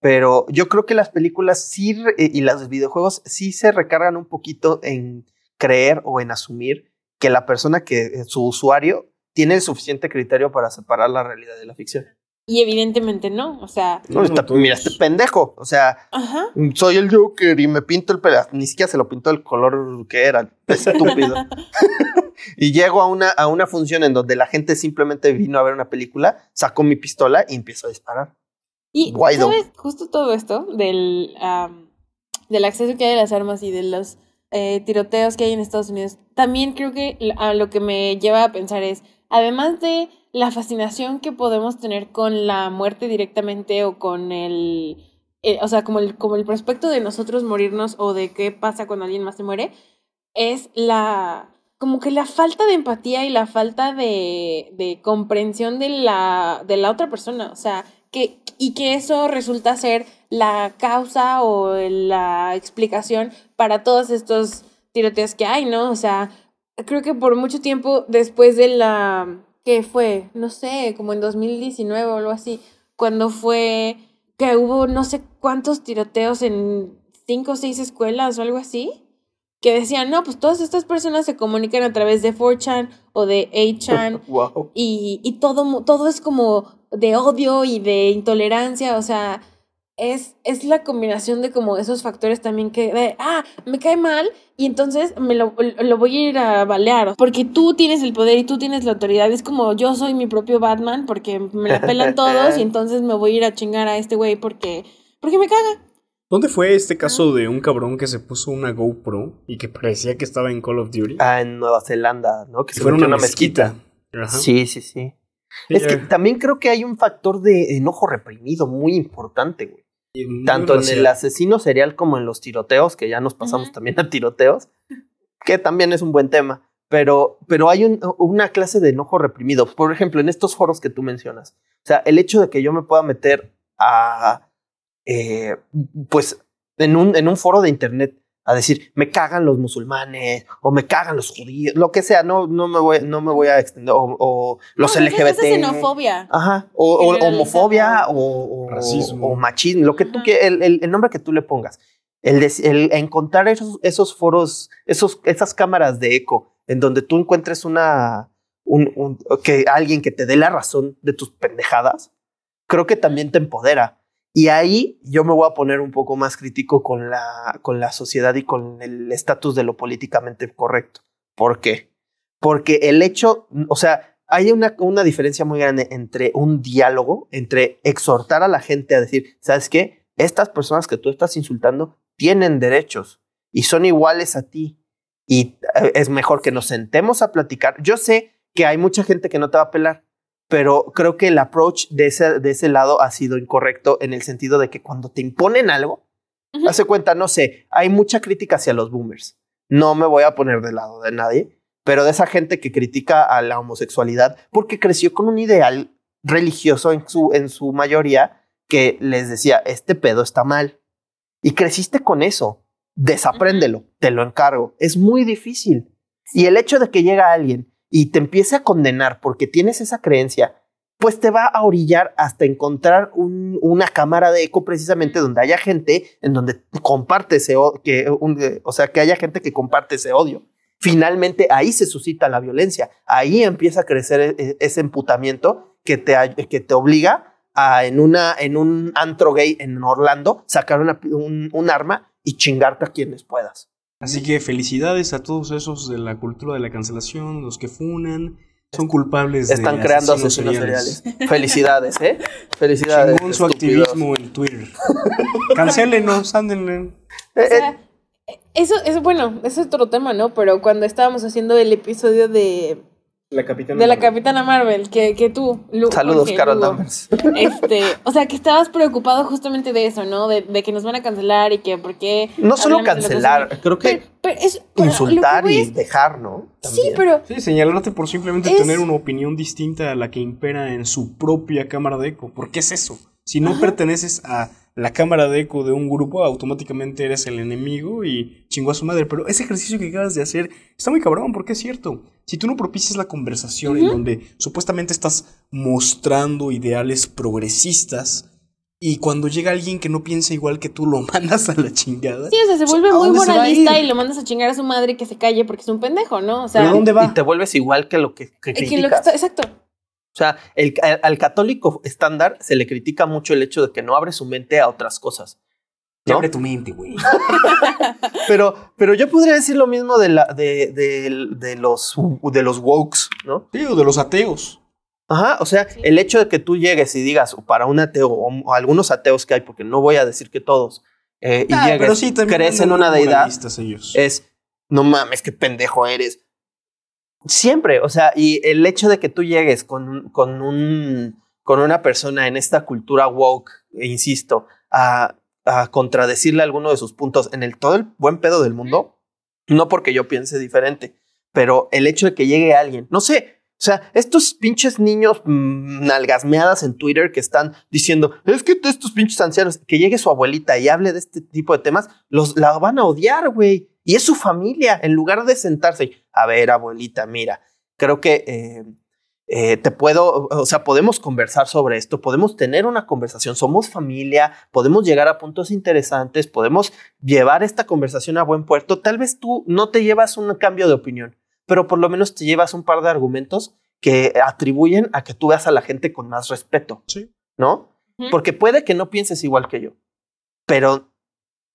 Speaker 1: Pero yo creo que las películas sí y los videojuegos sí se recargan un poquito en creer o en asumir que la persona que, eh, su usuario, tiene el suficiente criterio para separar la realidad de la ficción.
Speaker 3: Y evidentemente no, o sea,
Speaker 1: No, está- mira, este pendejo, o sea,
Speaker 3: ajá.
Speaker 1: soy el Joker y me pinto el pelo. Ni siquiera se lo pintó el color que era. Estúpido. *laughs* y llego a una, a una función en donde la gente simplemente vino a ver una película, sacó mi pistola y empiezo a disparar.
Speaker 3: Y
Speaker 1: Guaido.
Speaker 3: sabes, justo todo esto del, del acceso que hay a las armas y de los eh, tiroteos que hay en Estados Unidos, también creo que a lo que me lleva a pensar es, además de la fascinación que podemos tener con la muerte directamente o con el, eh, o sea, como el, como el prospecto de nosotros morirnos o de qué pasa cuando alguien más se muere, es la como que la falta de empatía y la falta de, de comprensión de la, de la otra persona. O sea, que, y que eso resulta ser la causa o la explicación para todos estos tiroteos que hay, ¿no? O sea, creo que por mucho tiempo después de la, ¿qué fue? No sé, como en 2019 o algo así, cuando fue que hubo no sé cuántos tiroteos en cinco o seis escuelas o algo así, que decían, no, pues todas estas personas se comunican a través de 4chan o de 8chan
Speaker 1: wow. *laughs*
Speaker 3: y, y todo, todo es como de odio y de intolerancia, o sea, es, es la combinación de como esos factores también que, de, ah, me cae mal y entonces me lo, lo voy a ir a balear, porque tú tienes el poder y tú tienes la autoridad, es como yo soy mi propio Batman porque me la pelan todos y *laughs* entonces me voy a ir a chingar a este güey porque, porque me caga.
Speaker 2: ¿Dónde fue este caso de un cabrón que se puso una GoPro y que parecía que estaba en Call of Duty?
Speaker 1: Ah, en Nueva Zelanda, ¿no? Que se metió
Speaker 2: una
Speaker 1: en una mezquita.
Speaker 2: Ajá.
Speaker 1: Sí, sí, sí. Es que también creo que hay un factor de enojo reprimido muy importante, güey. Tanto en el asesino serial como en los tiroteos, que ya nos pasamos también a tiroteos, *laughs* que también es un buen tema. Pero, pero hay un- una clase de enojo reprimido. Por ejemplo, en estos foros que tú mencionas. O sea, el hecho de que yo me pueda meter a. eh, pues en un, en un foro de internet a decir me cagan los musulmanes o me cagan los judíos, lo que sea, no, no, me, voy, no me voy a extender. O, o los
Speaker 3: No,
Speaker 1: LGBT.
Speaker 3: es xenofobia.
Speaker 1: Ajá, o, homofobia o, o-
Speaker 2: Racismo.
Speaker 1: o machismo, lo que tú el, el- el nombre que tú le pongas. El, de- el encontrar esos, esos foros, esos, esas cámaras de eco, en donde tú encuentres una, un, un- que alguien que te dé la razón de tus pendejadas, creo que también te empodera. Y ahí yo me voy a poner un poco más crítico con la, con la sociedad y con el estatus de lo políticamente correcto. ¿Por qué? Porque el hecho, o sea, hay una, una diferencia muy grande entre un diálogo, entre exhortar a la gente a decir, ¿sabes qué? Estas personas que tú estás insultando tienen derechos y son iguales a ti. Y eh, es mejor que nos sentemos a platicar. Yo sé que hay mucha gente que no te va a pelar, pero creo que el approach de ese, de ese lado ha sido incorrecto en el sentido de que cuando te imponen algo,
Speaker 3: Ujú.
Speaker 1: hace cuenta, no sé, hay mucha crítica hacia los boomers. No me voy a poner del lado de nadie, pero de esa gente que critica a la homosexualidad porque creció con un ideal religioso en su, en su mayoría que les decía, este pedo está mal. Y creciste con eso. Desapréndelo, te lo encargo. Es muy difícil. Y el hecho de que llega alguien y te empiece a condenar porque tienes esa creencia pues te va a orillar hasta encontrar un- una cámara de eco precisamente donde haya gente en donde comparte ese que, eh, o sea, que haya gente que comparte ese odio. Finalmente ahí se suscita la violencia, ahí empieza a crecer e- e- ese emputamiento que te, que te obliga a en, una, en un antro gay en Orlando sacar un, un arma y chingarte a quienes puedas.
Speaker 2: Así que felicidades a todos esos de la cultura de la cancelación, los que funan, son culpables de
Speaker 1: Están creando
Speaker 2: asesinos
Speaker 1: asesinos seriales. Felicidades, ¿eh? Felicidades.
Speaker 2: Chingón su
Speaker 1: estúpidos.
Speaker 2: activismo en Twitter. *laughs* Cancélenos, ándenle.
Speaker 1: Eh,
Speaker 3: O
Speaker 1: eh,
Speaker 3: sea, eso es bueno, eso es otro tema, ¿no? Pero cuando estábamos haciendo el episodio de,
Speaker 2: La capitana.
Speaker 3: de la Capitana Marvel, que, que tú, Lu-
Speaker 1: saludos,
Speaker 3: Jorge,
Speaker 1: Carol
Speaker 3: Lugo. Este, o sea, que estabas preocupado justamente de eso, ¿no? De, de que nos van a cancelar y que por qué.
Speaker 1: No solo cancelar, creo que
Speaker 3: Pero, pero es,
Speaker 1: insultar
Speaker 3: que
Speaker 1: y
Speaker 3: es-
Speaker 1: dejar, ¿no?
Speaker 3: Sí, pero
Speaker 2: Sí, señalarte por simplemente
Speaker 3: Es-
Speaker 2: tener una opinión distinta a la que impera en su propia cámara de eco. ¿Por qué es eso? Si no perteneces a la cámara de eco de un grupo, automáticamente eres el enemigo y chingó a su madre. Pero ese ejercicio que acabas de hacer está muy cabrón, porque es cierto. Si tú no propicias la conversación en donde supuestamente estás mostrando ideales progresistas y cuando llega alguien que no piensa igual que tú, lo *laughs* mandas a la chingada.
Speaker 3: Sí, o sea, se
Speaker 2: sea,
Speaker 3: vuelve
Speaker 2: ¿a
Speaker 3: muy
Speaker 2: a
Speaker 3: moralista y lo mandas a chingar a su madre y que se calle porque es un pendejo, ¿no? O sea,
Speaker 2: ¿Pero dónde va?
Speaker 1: Y te vuelves igual que lo que, que
Speaker 3: es que lo que
Speaker 1: criticas.
Speaker 3: está- exacto.
Speaker 1: O sea, el- al, al católico estándar se le critica mucho el hecho de que no abre su mente a otras cosas. ¿No?
Speaker 2: abre tu mente, güey. *laughs*
Speaker 1: Pero, pero yo podría decir lo mismo de, la, de, de, de los, de los wokes, ¿no?
Speaker 2: Sí, o de los ateos.
Speaker 1: Ajá, o sea, el hecho de que tú llegues y digas, o para un ateo, o, o algunos ateos que hay, porque no voy a decir que todos, eh, y
Speaker 2: Ah,
Speaker 1: llegues,
Speaker 2: pero sí,
Speaker 1: crees en una deidad,
Speaker 2: ellos.
Speaker 1: es, no mames, qué pendejo eres. Siempre, o sea, y el hecho de que tú llegues con, con, un, con una persona en esta cultura woke, e insisto, a, a contradecirle alguno de sus puntos en el todo el buen pedo del mundo, no porque yo piense diferente, pero el hecho de que llegue alguien, no sé, o sea, estos pinches niños mm, nalgasmeadas en Twitter que están diciendo, es que estos pinches ancianos, que llegue su abuelita y hable de este tipo de temas, los la van a odiar, güey. Y es su familia, en lugar de sentarse y, a ver, abuelita, mira, creo que eh, eh, te puedo, o sea, podemos conversar sobre esto, podemos tener una conversación, somos familia, podemos llegar a puntos interesantes, podemos llevar esta conversación a buen puerto. Tal vez tú no te llevas un cambio de opinión, pero por lo menos te llevas un par de argumentos que atribuyen a que tú veas a la gente con más respeto,
Speaker 2: Sí.
Speaker 1: ¿no?
Speaker 3: Ujú.
Speaker 1: Porque puede que no pienses igual que yo, pero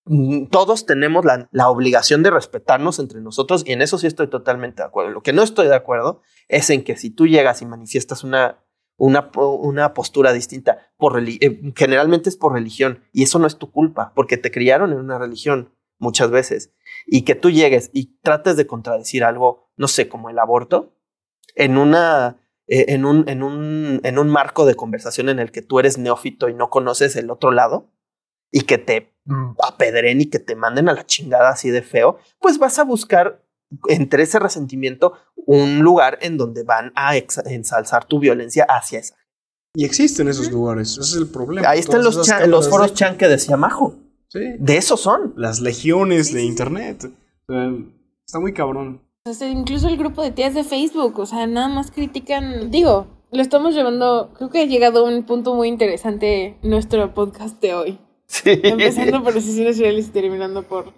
Speaker 1: mm, todos tenemos la, la obligación de respetarnos entre nosotros y en eso sí estoy totalmente de acuerdo. Lo que no estoy de acuerdo es en que si tú llegas y manifiestas una, una, una postura distinta, por eh, generalmente es por religión y eso no es tu culpa, porque te criaron en una religión muchas veces y que tú llegues y trates de contradecir algo, no sé, como el aborto, en una... eh, en, un, en, un, en un marco de conversación en el que tú eres neófito y no conoces el otro lado y que te mm, apedren y que te manden a la chingada así de feo, pues vas a buscar entre ese resentimiento un lugar en donde van a ensalzar tu violencia hacia esa.
Speaker 2: Y existen esos lugares, ese es el problema.
Speaker 1: Ahí están
Speaker 2: Todas
Speaker 1: los, chan- los foros
Speaker 2: de-
Speaker 1: chan que decía Majo.
Speaker 2: Sí.
Speaker 1: De esos son.
Speaker 2: Las legiones
Speaker 3: Sí,
Speaker 2: de internet. Está muy cabrón.
Speaker 3: O sea, incluso el grupo de tías de Facebook, o sea, nada más critican, digo, lo estamos llevando, creo que ha llegado a un punto muy interesante nuestro podcast de hoy.
Speaker 1: Sí.
Speaker 3: Empezando por asesinos seriales y terminando por...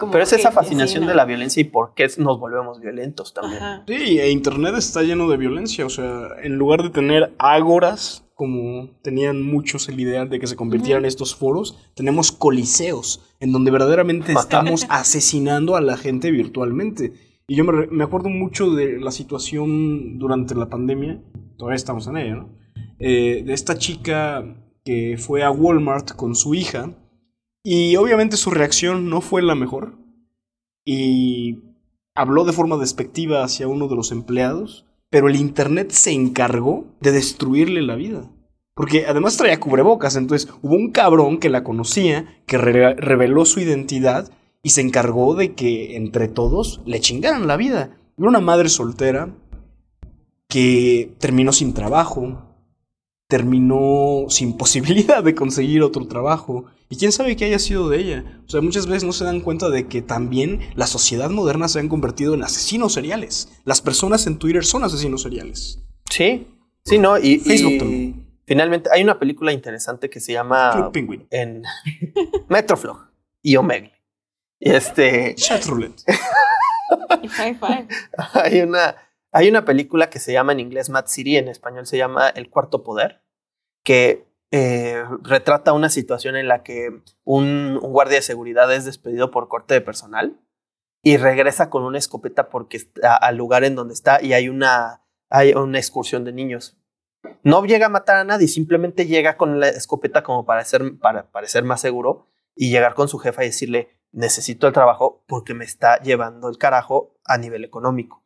Speaker 3: como
Speaker 1: Pero es esa fascinación
Speaker 3: sí, ¿no?
Speaker 1: de la violencia y por qué nos volvemos violentos también.
Speaker 3: Ajá.
Speaker 2: Sí, e internet está lleno de violencia. O sea, en lugar de tener ágoras, como tenían muchos el ideal de que se convirtieran estos foros, tenemos coliseos, en donde verdaderamente estamos *laughs* asesinando a la gente virtualmente. Y yo me, me acuerdo mucho de la situación durante la pandemia, todavía estamos en ella, ¿no? Eh, de esta chica que fue a Walmart con su hija, y obviamente su reacción no fue la mejor, y habló de forma despectiva hacia uno de los empleados, pero el Internet se encargó de destruirle la vida. Porque además traía cubrebocas, entonces hubo un cabrón que la conocía, que re- reveló su identidad y se encargó de que entre todos le chingaran la vida. Era una madre soltera que terminó sin trabajo, terminó sin *laughs* posibilidad de conseguir otro trabajo. Y quién sabe qué haya sido de ella. O sea, muchas veces no se dan cuenta de que también la sociedad moderna se han convertido en asesinos seriales. Las personas en Twitter son asesinos seriales.
Speaker 1: Sí. Sí, ¿no? Y,
Speaker 2: Facebook
Speaker 1: y
Speaker 2: también.
Speaker 1: finalmente hay una película interesante que se llama
Speaker 2: Club Penguin.
Speaker 1: en *laughs* Metroflog y Omegle. Y este
Speaker 2: Chat roulette. *laughs*
Speaker 3: Y high five.
Speaker 1: hay una hay una película que se llama en inglés Mad City, en español se llama El Cuarto Poder, que eh, retrata una situación en la que un, guardia de seguridad es despedido por corte de personal y regresa con una escopeta porque está al lugar en donde está y hay una, hay una excursión de niños. No llega a matar a nadie, simplemente llega con la escopeta como para, ser, para parecer más seguro y llegar con su jefa y decirle, necesito el trabajo porque me está llevando el carajo a nivel económico.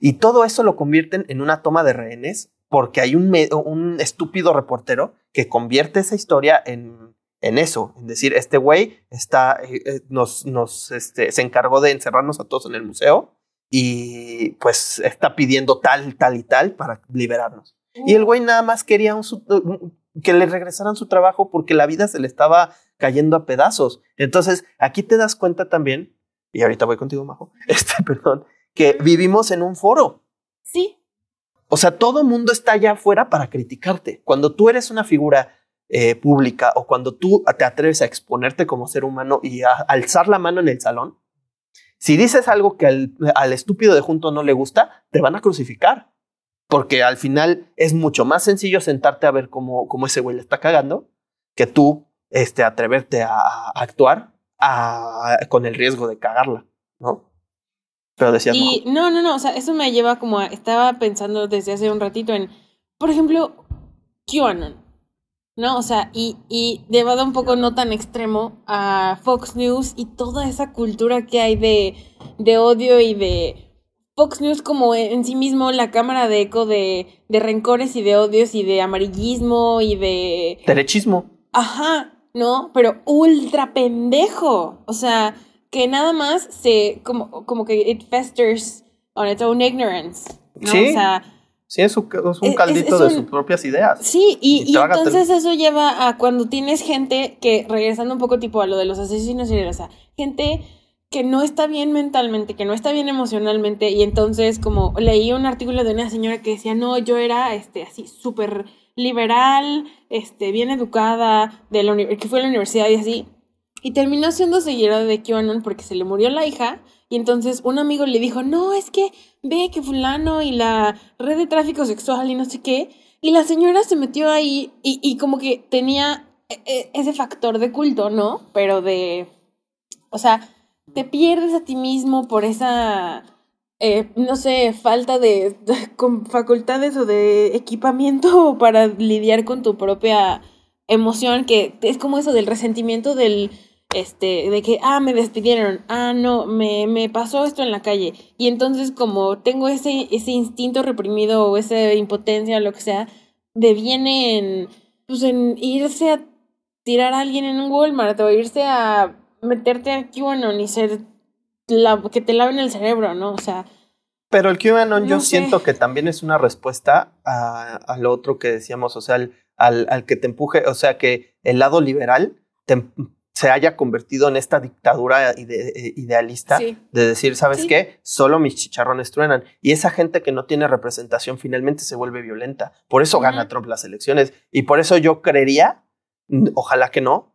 Speaker 1: Y todo eso lo convierten en una toma de rehenes porque hay un, estúpido reportero que convierte esa historia en, en eso, en decir, este güey está, eh, eh, nos, nos, este, se encargó de encerrarnos a todos en el museo y pues está pidiendo tal, tal y tal para liberarnos. Y el güey nada más quería que le regresaran su trabajo porque la vida se le estaba cayendo a pedazos. Entonces, aquí te das cuenta también, y ahorita voy contigo, Majo, *laughs* este, perdón, que vivimos en un foro.
Speaker 3: Sí,
Speaker 1: O sea, todo mundo está allá afuera para criticarte. Cuando tú eres una figura eh, pública o cuando tú te atreves a exponerte como ser humano y a alzar la mano en el salón, si dices algo que al, estúpido de junto no le gusta, te van a crucificar. Porque al final es mucho más sencillo sentarte a ver cómo, cómo ese güey le está cagando que tú este, atreverte a, actuar con el riesgo de cagarla, ¿no? Pero decías,
Speaker 3: Y no, no, no, o sea, eso me lleva como a, estaba pensando desde hace un ratito en, por ejemplo, QAnon, ¿no? O sea, y, y llevado un poco no tan extremo a Fox News y toda esa cultura que hay de, de odio y de Fox News como en, en sí mismo la cámara de eco de, de rencores y de odios y de amarillismo y de...
Speaker 1: derechismo.
Speaker 3: Ajá, ¿no? Pero ultra pendejo. O sea, que nada más se. como, como que it festers on its own ignorance. ¿no?
Speaker 1: Sí.
Speaker 3: O sea,
Speaker 1: Sí, es un, es un
Speaker 3: Es-
Speaker 1: caldito
Speaker 3: es
Speaker 1: de
Speaker 3: un-
Speaker 1: sus propias ideas.
Speaker 3: sí, y,
Speaker 1: Y
Speaker 3: y entonces eso lleva a cuando tienes gente que, regresando un poco tipo a lo de los asesinos seriales, o sea, gente que no está bien mentalmente, que no está bien emocionalmente, y entonces como leí un artículo de una señora que decía, no, yo era este así súper liberal, este, bien educada, de la que fue a la universidad y así, y terminó siendo seguidora de QAnon porque se le murió la hija, y entonces un amigo le dijo, no, es que ve que fulano y la red de tráfico sexual y no sé qué, y la señora se metió ahí y, y como que tenía e- e- ese factor de culto, ¿no? Pero de, o sea, te pierdes a ti mismo por esa, eh, no sé, falta de, *laughs* con facultades o de equipamiento *laughs* para lidiar con tu propia emoción, que es como eso del resentimiento del, este, de que, ah, me despidieron, ah, no, me, me pasó esto en la calle. Y entonces como tengo ese, ese instinto reprimido o esa impotencia o lo que sea, deviene en, pues en irse a tirar a alguien en un Walmart o irse a meterte a QAnon y ser la, que te laven el cerebro, ¿no? O sea,
Speaker 1: Pero el QAnon yo
Speaker 3: No sé.
Speaker 1: siento que también es una respuesta a, a lo otro que decíamos, o sea, al, al, al que te empuje, o sea, que el lado liberal te em- se haya convertido en esta dictadura ide- eh, idealista
Speaker 3: sí.
Speaker 1: de decir, ¿sabes
Speaker 3: Sí.
Speaker 1: qué? Solo mis chicharrones truenan. Y esa gente que no tiene representación finalmente se vuelve violenta. Por eso gana. Trump las elecciones. Y por eso yo creería, ojalá que no,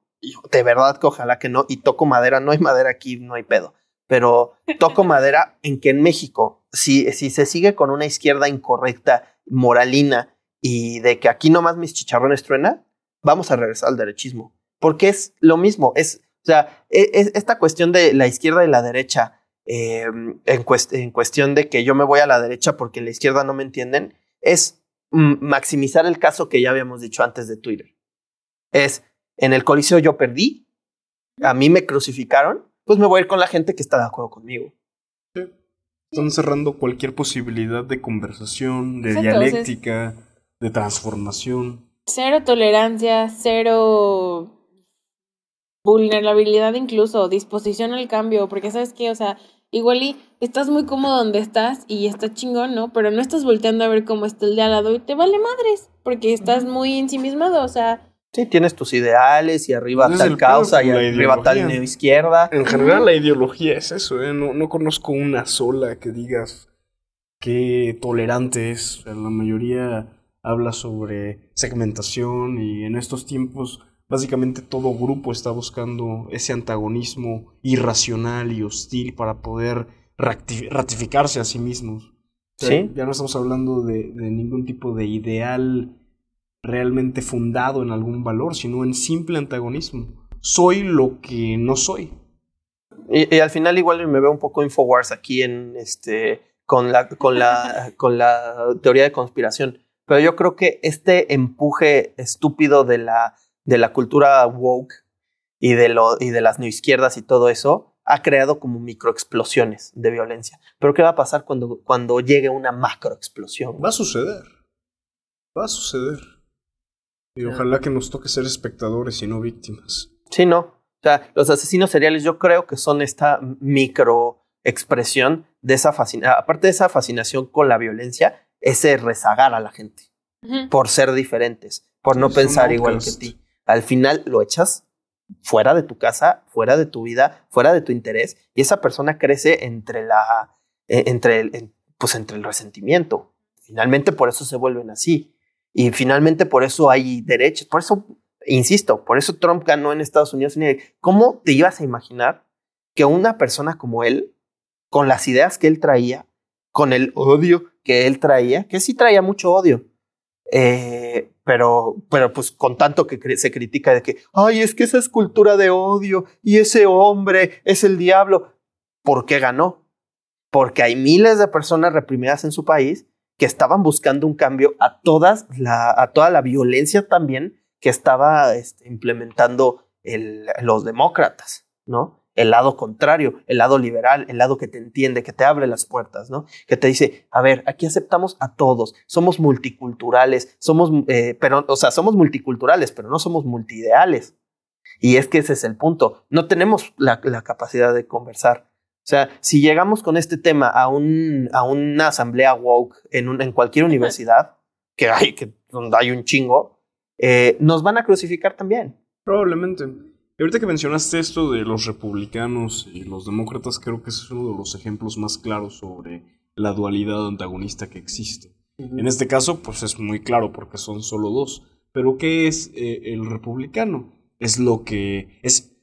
Speaker 1: de verdad que ojalá que no, y toco madera, no hay madera aquí, no hay pedo. Pero toco *laughs* madera en que en México, si, si se sigue con una izquierda incorrecta, moralina, y de que aquí nomás mis chicharrones truenan, vamos a regresar al derechismo. Porque es lo mismo, es, o sea, e- es esta cuestión de la izquierda y la derecha, eh, en, cuest- en cuestión de que yo me voy a la derecha porque la izquierda no me entienden, es mm, maximizar el caso que ya habíamos dicho antes de Twitter. Es, en el coliseo yo perdí, a mí me crucificaron, pues me voy a ir con la gente que está de acuerdo conmigo.
Speaker 2: Están cerrando cualquier posibilidad de conversación, de
Speaker 3: Exacto,
Speaker 2: dialéctica, de transformación.
Speaker 3: Cero tolerancia, cero vulnerabilidad incluso, disposición al cambio, porque sabes qué, o sea, igual y estás muy cómodo donde estás y está chingón, ¿no? Pero no estás volteando a ver cómo está el de al lado y te vale madres, porque estás muy ensimismado, o sea,
Speaker 1: Sí, tienes tus ideales y arriba tal causa y arriba tal neoizquierda.
Speaker 2: En general la ideología es eso, ¿eh? No, no conozco una sola que digas qué tolerante es. O sea, la mayoría habla sobre segmentación y en estos tiempos básicamente todo grupo está buscando ese antagonismo irracional y hostil para poder ratificarse a sí mismos.
Speaker 1: Sí.
Speaker 2: Ya no estamos hablando de, ningún tipo de ideal realmente fundado en algún valor, sino en simple antagonismo. Soy lo que no soy.
Speaker 1: Y, al final igual me veo un poco Infowars aquí en este con la, con la, con la teoría de conspiración. Pero yo creo que este empuje estúpido de la, de la cultura woke y de, lo, y de las neoizquierdas y todo eso ha creado como microexplosiones de violencia. Pero ¿qué va a pasar cuando, cuando llegue una macroexplosión?
Speaker 2: Va a suceder. Va a suceder. Y ojalá que nos toque ser espectadores y no víctimas.
Speaker 1: Sí, no. O sea, los asesinos seriales yo creo que son esta microexpresión de esa fascinación, aparte de esa fascinación con la violencia, ese rezagar a la gente por ser diferentes, por no pensar igual que ti. Al final lo echas fuera de tu casa, fuera de tu vida, fuera de tu interés, y esa persona crece entre la, e, entre el, pues entre el resentimiento. Finalmente por eso se vuelven así. Y finalmente por eso hay derechos. Por eso, insisto, por eso Trump ganó en Estados Unidos. ¿Cómo te ibas a imaginar que una persona como él, con las ideas que él traía, con el odio que él traía, que sí traía mucho odio, eh, pero, pero pues con tanto que se critica de que, ay, es que esa es cultura de odio y ese hombre es el diablo. ¿Por qué ganó? Porque hay miles de personas reprimidas en su país que estaban buscando un cambio a, todas a toda la violencia también que estaba este, implementando los demócratas, ¿no? El lado contrario, el lado liberal, el lado que te entiende, que te abre las puertas, ¿no? Que te dice, a ver, aquí aceptamos a todos, somos multiculturales, somos, eh, pero, o sea, somos multiculturales, pero no somos multiideales. Y es que ese es el punto, no tenemos la, capacidad de conversar. O sea, si llegamos con este tema a, un, a una asamblea woke en, un, en cualquier universidad, que hay, que donde hay un chingo, eh, nos van a crucificar también.
Speaker 2: Probablemente. Y ahorita que mencionaste esto de los republicanos y los demócratas, creo que es uno de los ejemplos más claros sobre la dualidad antagonista que existe. En este caso, pues es muy claro porque son solo dos. Pero ¿qué es eh, el republicano? Es lo que es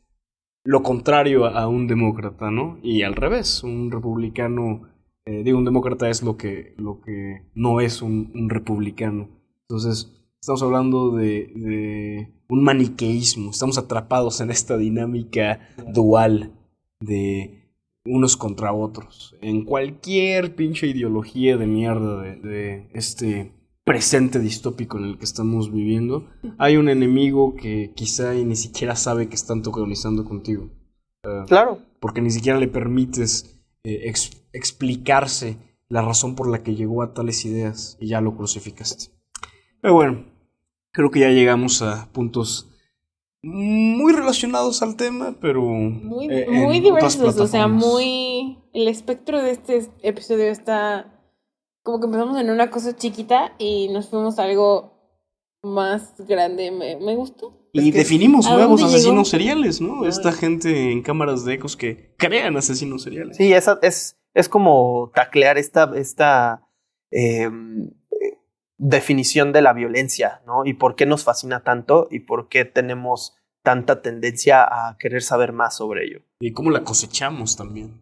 Speaker 2: lo contrario a, un demócrata, ¿no? Y al revés, un republicano, eh, digo, un demócrata es lo que, lo que no es un, un republicano. Entonces, Estamos hablando de, un maniqueísmo. Estamos atrapados en esta dinámica dual de unos contra otros. En cualquier pinche ideología de mierda de, este presente distópico en el que estamos viviendo, hay un enemigo que quizá ni siquiera sabe que están tocanizando contigo.
Speaker 1: claro.
Speaker 2: Porque ni siquiera le permites eh, explicarse la razón por la que llegó a tales ideas y ya lo crucificaste. Pero bueno, creo que ya llegamos a puntos muy relacionados al tema, pero
Speaker 3: muy, eh, muy diversos, o sea, muy el espectro de este episodio está como que empezamos en una cosa chiquita y nos fuimos a algo más grande, me, me gustó.
Speaker 2: Y definimos nuevos asesinos seriales, ¿no? Esta gente en cámaras de ecos que crean asesinos seriales.
Speaker 1: Sí, esa, es, es como taclear esta, esta eh, definición de la violencia, ¿no? Y por qué nos fascina tanto y por qué tenemos tanta tendencia a querer saber más sobre ello.
Speaker 2: Y cómo la cosechamos también.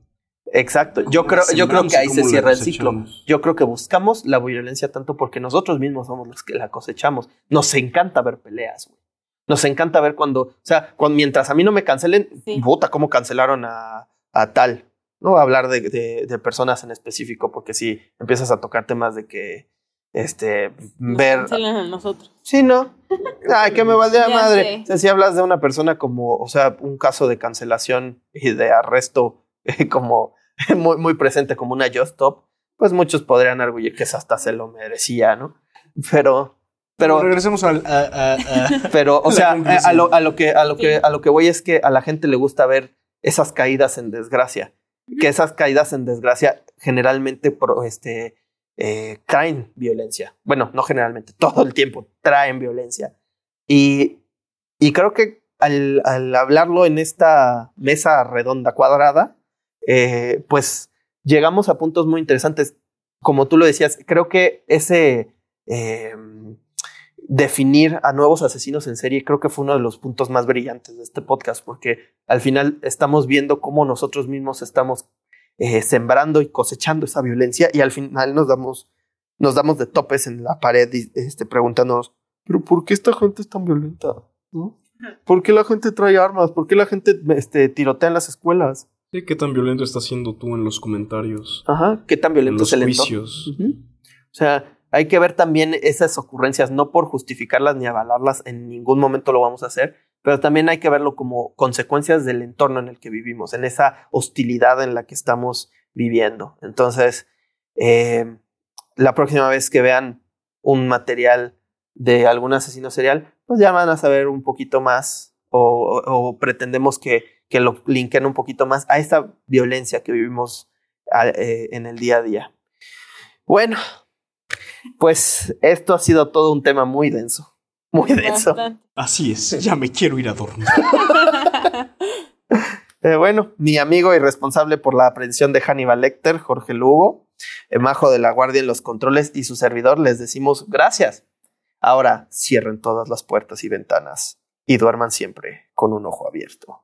Speaker 1: Exacto. Yo creo, yo creo que ahí se cierra el ciclo. Yo creo que buscamos la violencia tanto porque nosotros mismos somos los que la cosechamos. Nos encanta ver peleas, güey. Nos encanta ver cuando, o sea, cuando, mientras a mí no me cancelen, vota cómo cancelaron a, a tal. No voy a hablar de, de, de, personas en específico, porque si empiezas a tocar temas de que este, ver.
Speaker 3: A nosotros.
Speaker 1: Sí, ¿no? Ay, que me *laughs* valdría madre. O sea, si hablas de una persona como, o sea, un caso de cancelación y de arresto *laughs* como muy, muy presente como una Just Stop, pues muchos podrían arguir que esa hasta se lo merecía, ¿no? Pero, pero.
Speaker 2: Regresemos al. *laughs*
Speaker 1: pero, o sea, a lo, a lo, que, a lo que, a lo que voy es que a la gente le gusta ver esas caídas en desgracia. Que esas caídas en desgracia generalmente pro, este, eh, traen violencia. Bueno, no generalmente, *laughs* todo el tiempo traen violencia. Y, y creo que al, al, hablarlo en esta mesa redonda cuadrada, eh, pues llegamos a puntos muy interesantes. Como tú lo decías, creo que ese, eh, definir a nuevos asesinos en serie, creo que fue uno de los puntos más brillantes de este podcast, porque al final estamos viendo cómo nosotros mismos estamos eh, sembrando y cosechando esa violencia y al final nos damos, nos damos de topes en la pared y, este, preguntándonos, pero ¿por qué esta gente es tan violenta? ¿No? ¿Por qué la gente trae armas? ¿Por qué la gente este, tirotea en las escuelas?
Speaker 2: Sí, ¿Qué tan violento estás siendo tú en los comentarios?
Speaker 1: Ajá, ¿qué tan
Speaker 2: En
Speaker 1: violento
Speaker 2: los
Speaker 1: es el
Speaker 2: juicios.
Speaker 1: O sea, hay que ver también esas ocurrencias, no por justificarlas ni avalarlas, en ningún momento lo vamos a hacer, pero también hay que verlo como consecuencias del entorno en el que vivimos, en esa hostilidad en la que estamos viviendo. Entonces, eh, la próxima vez que vean un material de algún asesino serial, pues ya van a saber un poquito más o, pretendemos que, que lo linken un poquito más a esta violencia que vivimos eh, en el día a día. Bueno, pues esto ha sido todo un tema muy denso, muy denso.
Speaker 2: Así es, ya me quiero ir a dormir. *laughs*
Speaker 1: Eh, bueno, mi amigo y responsable por la aprehensión de Hannibal Lecter, Jorge Lugo, eh, Majo de la Guardia en los controles y su servidor, les decimos gracias. Ahora cierren todas las puertas y ventanas y duerman siempre con un ojo abierto.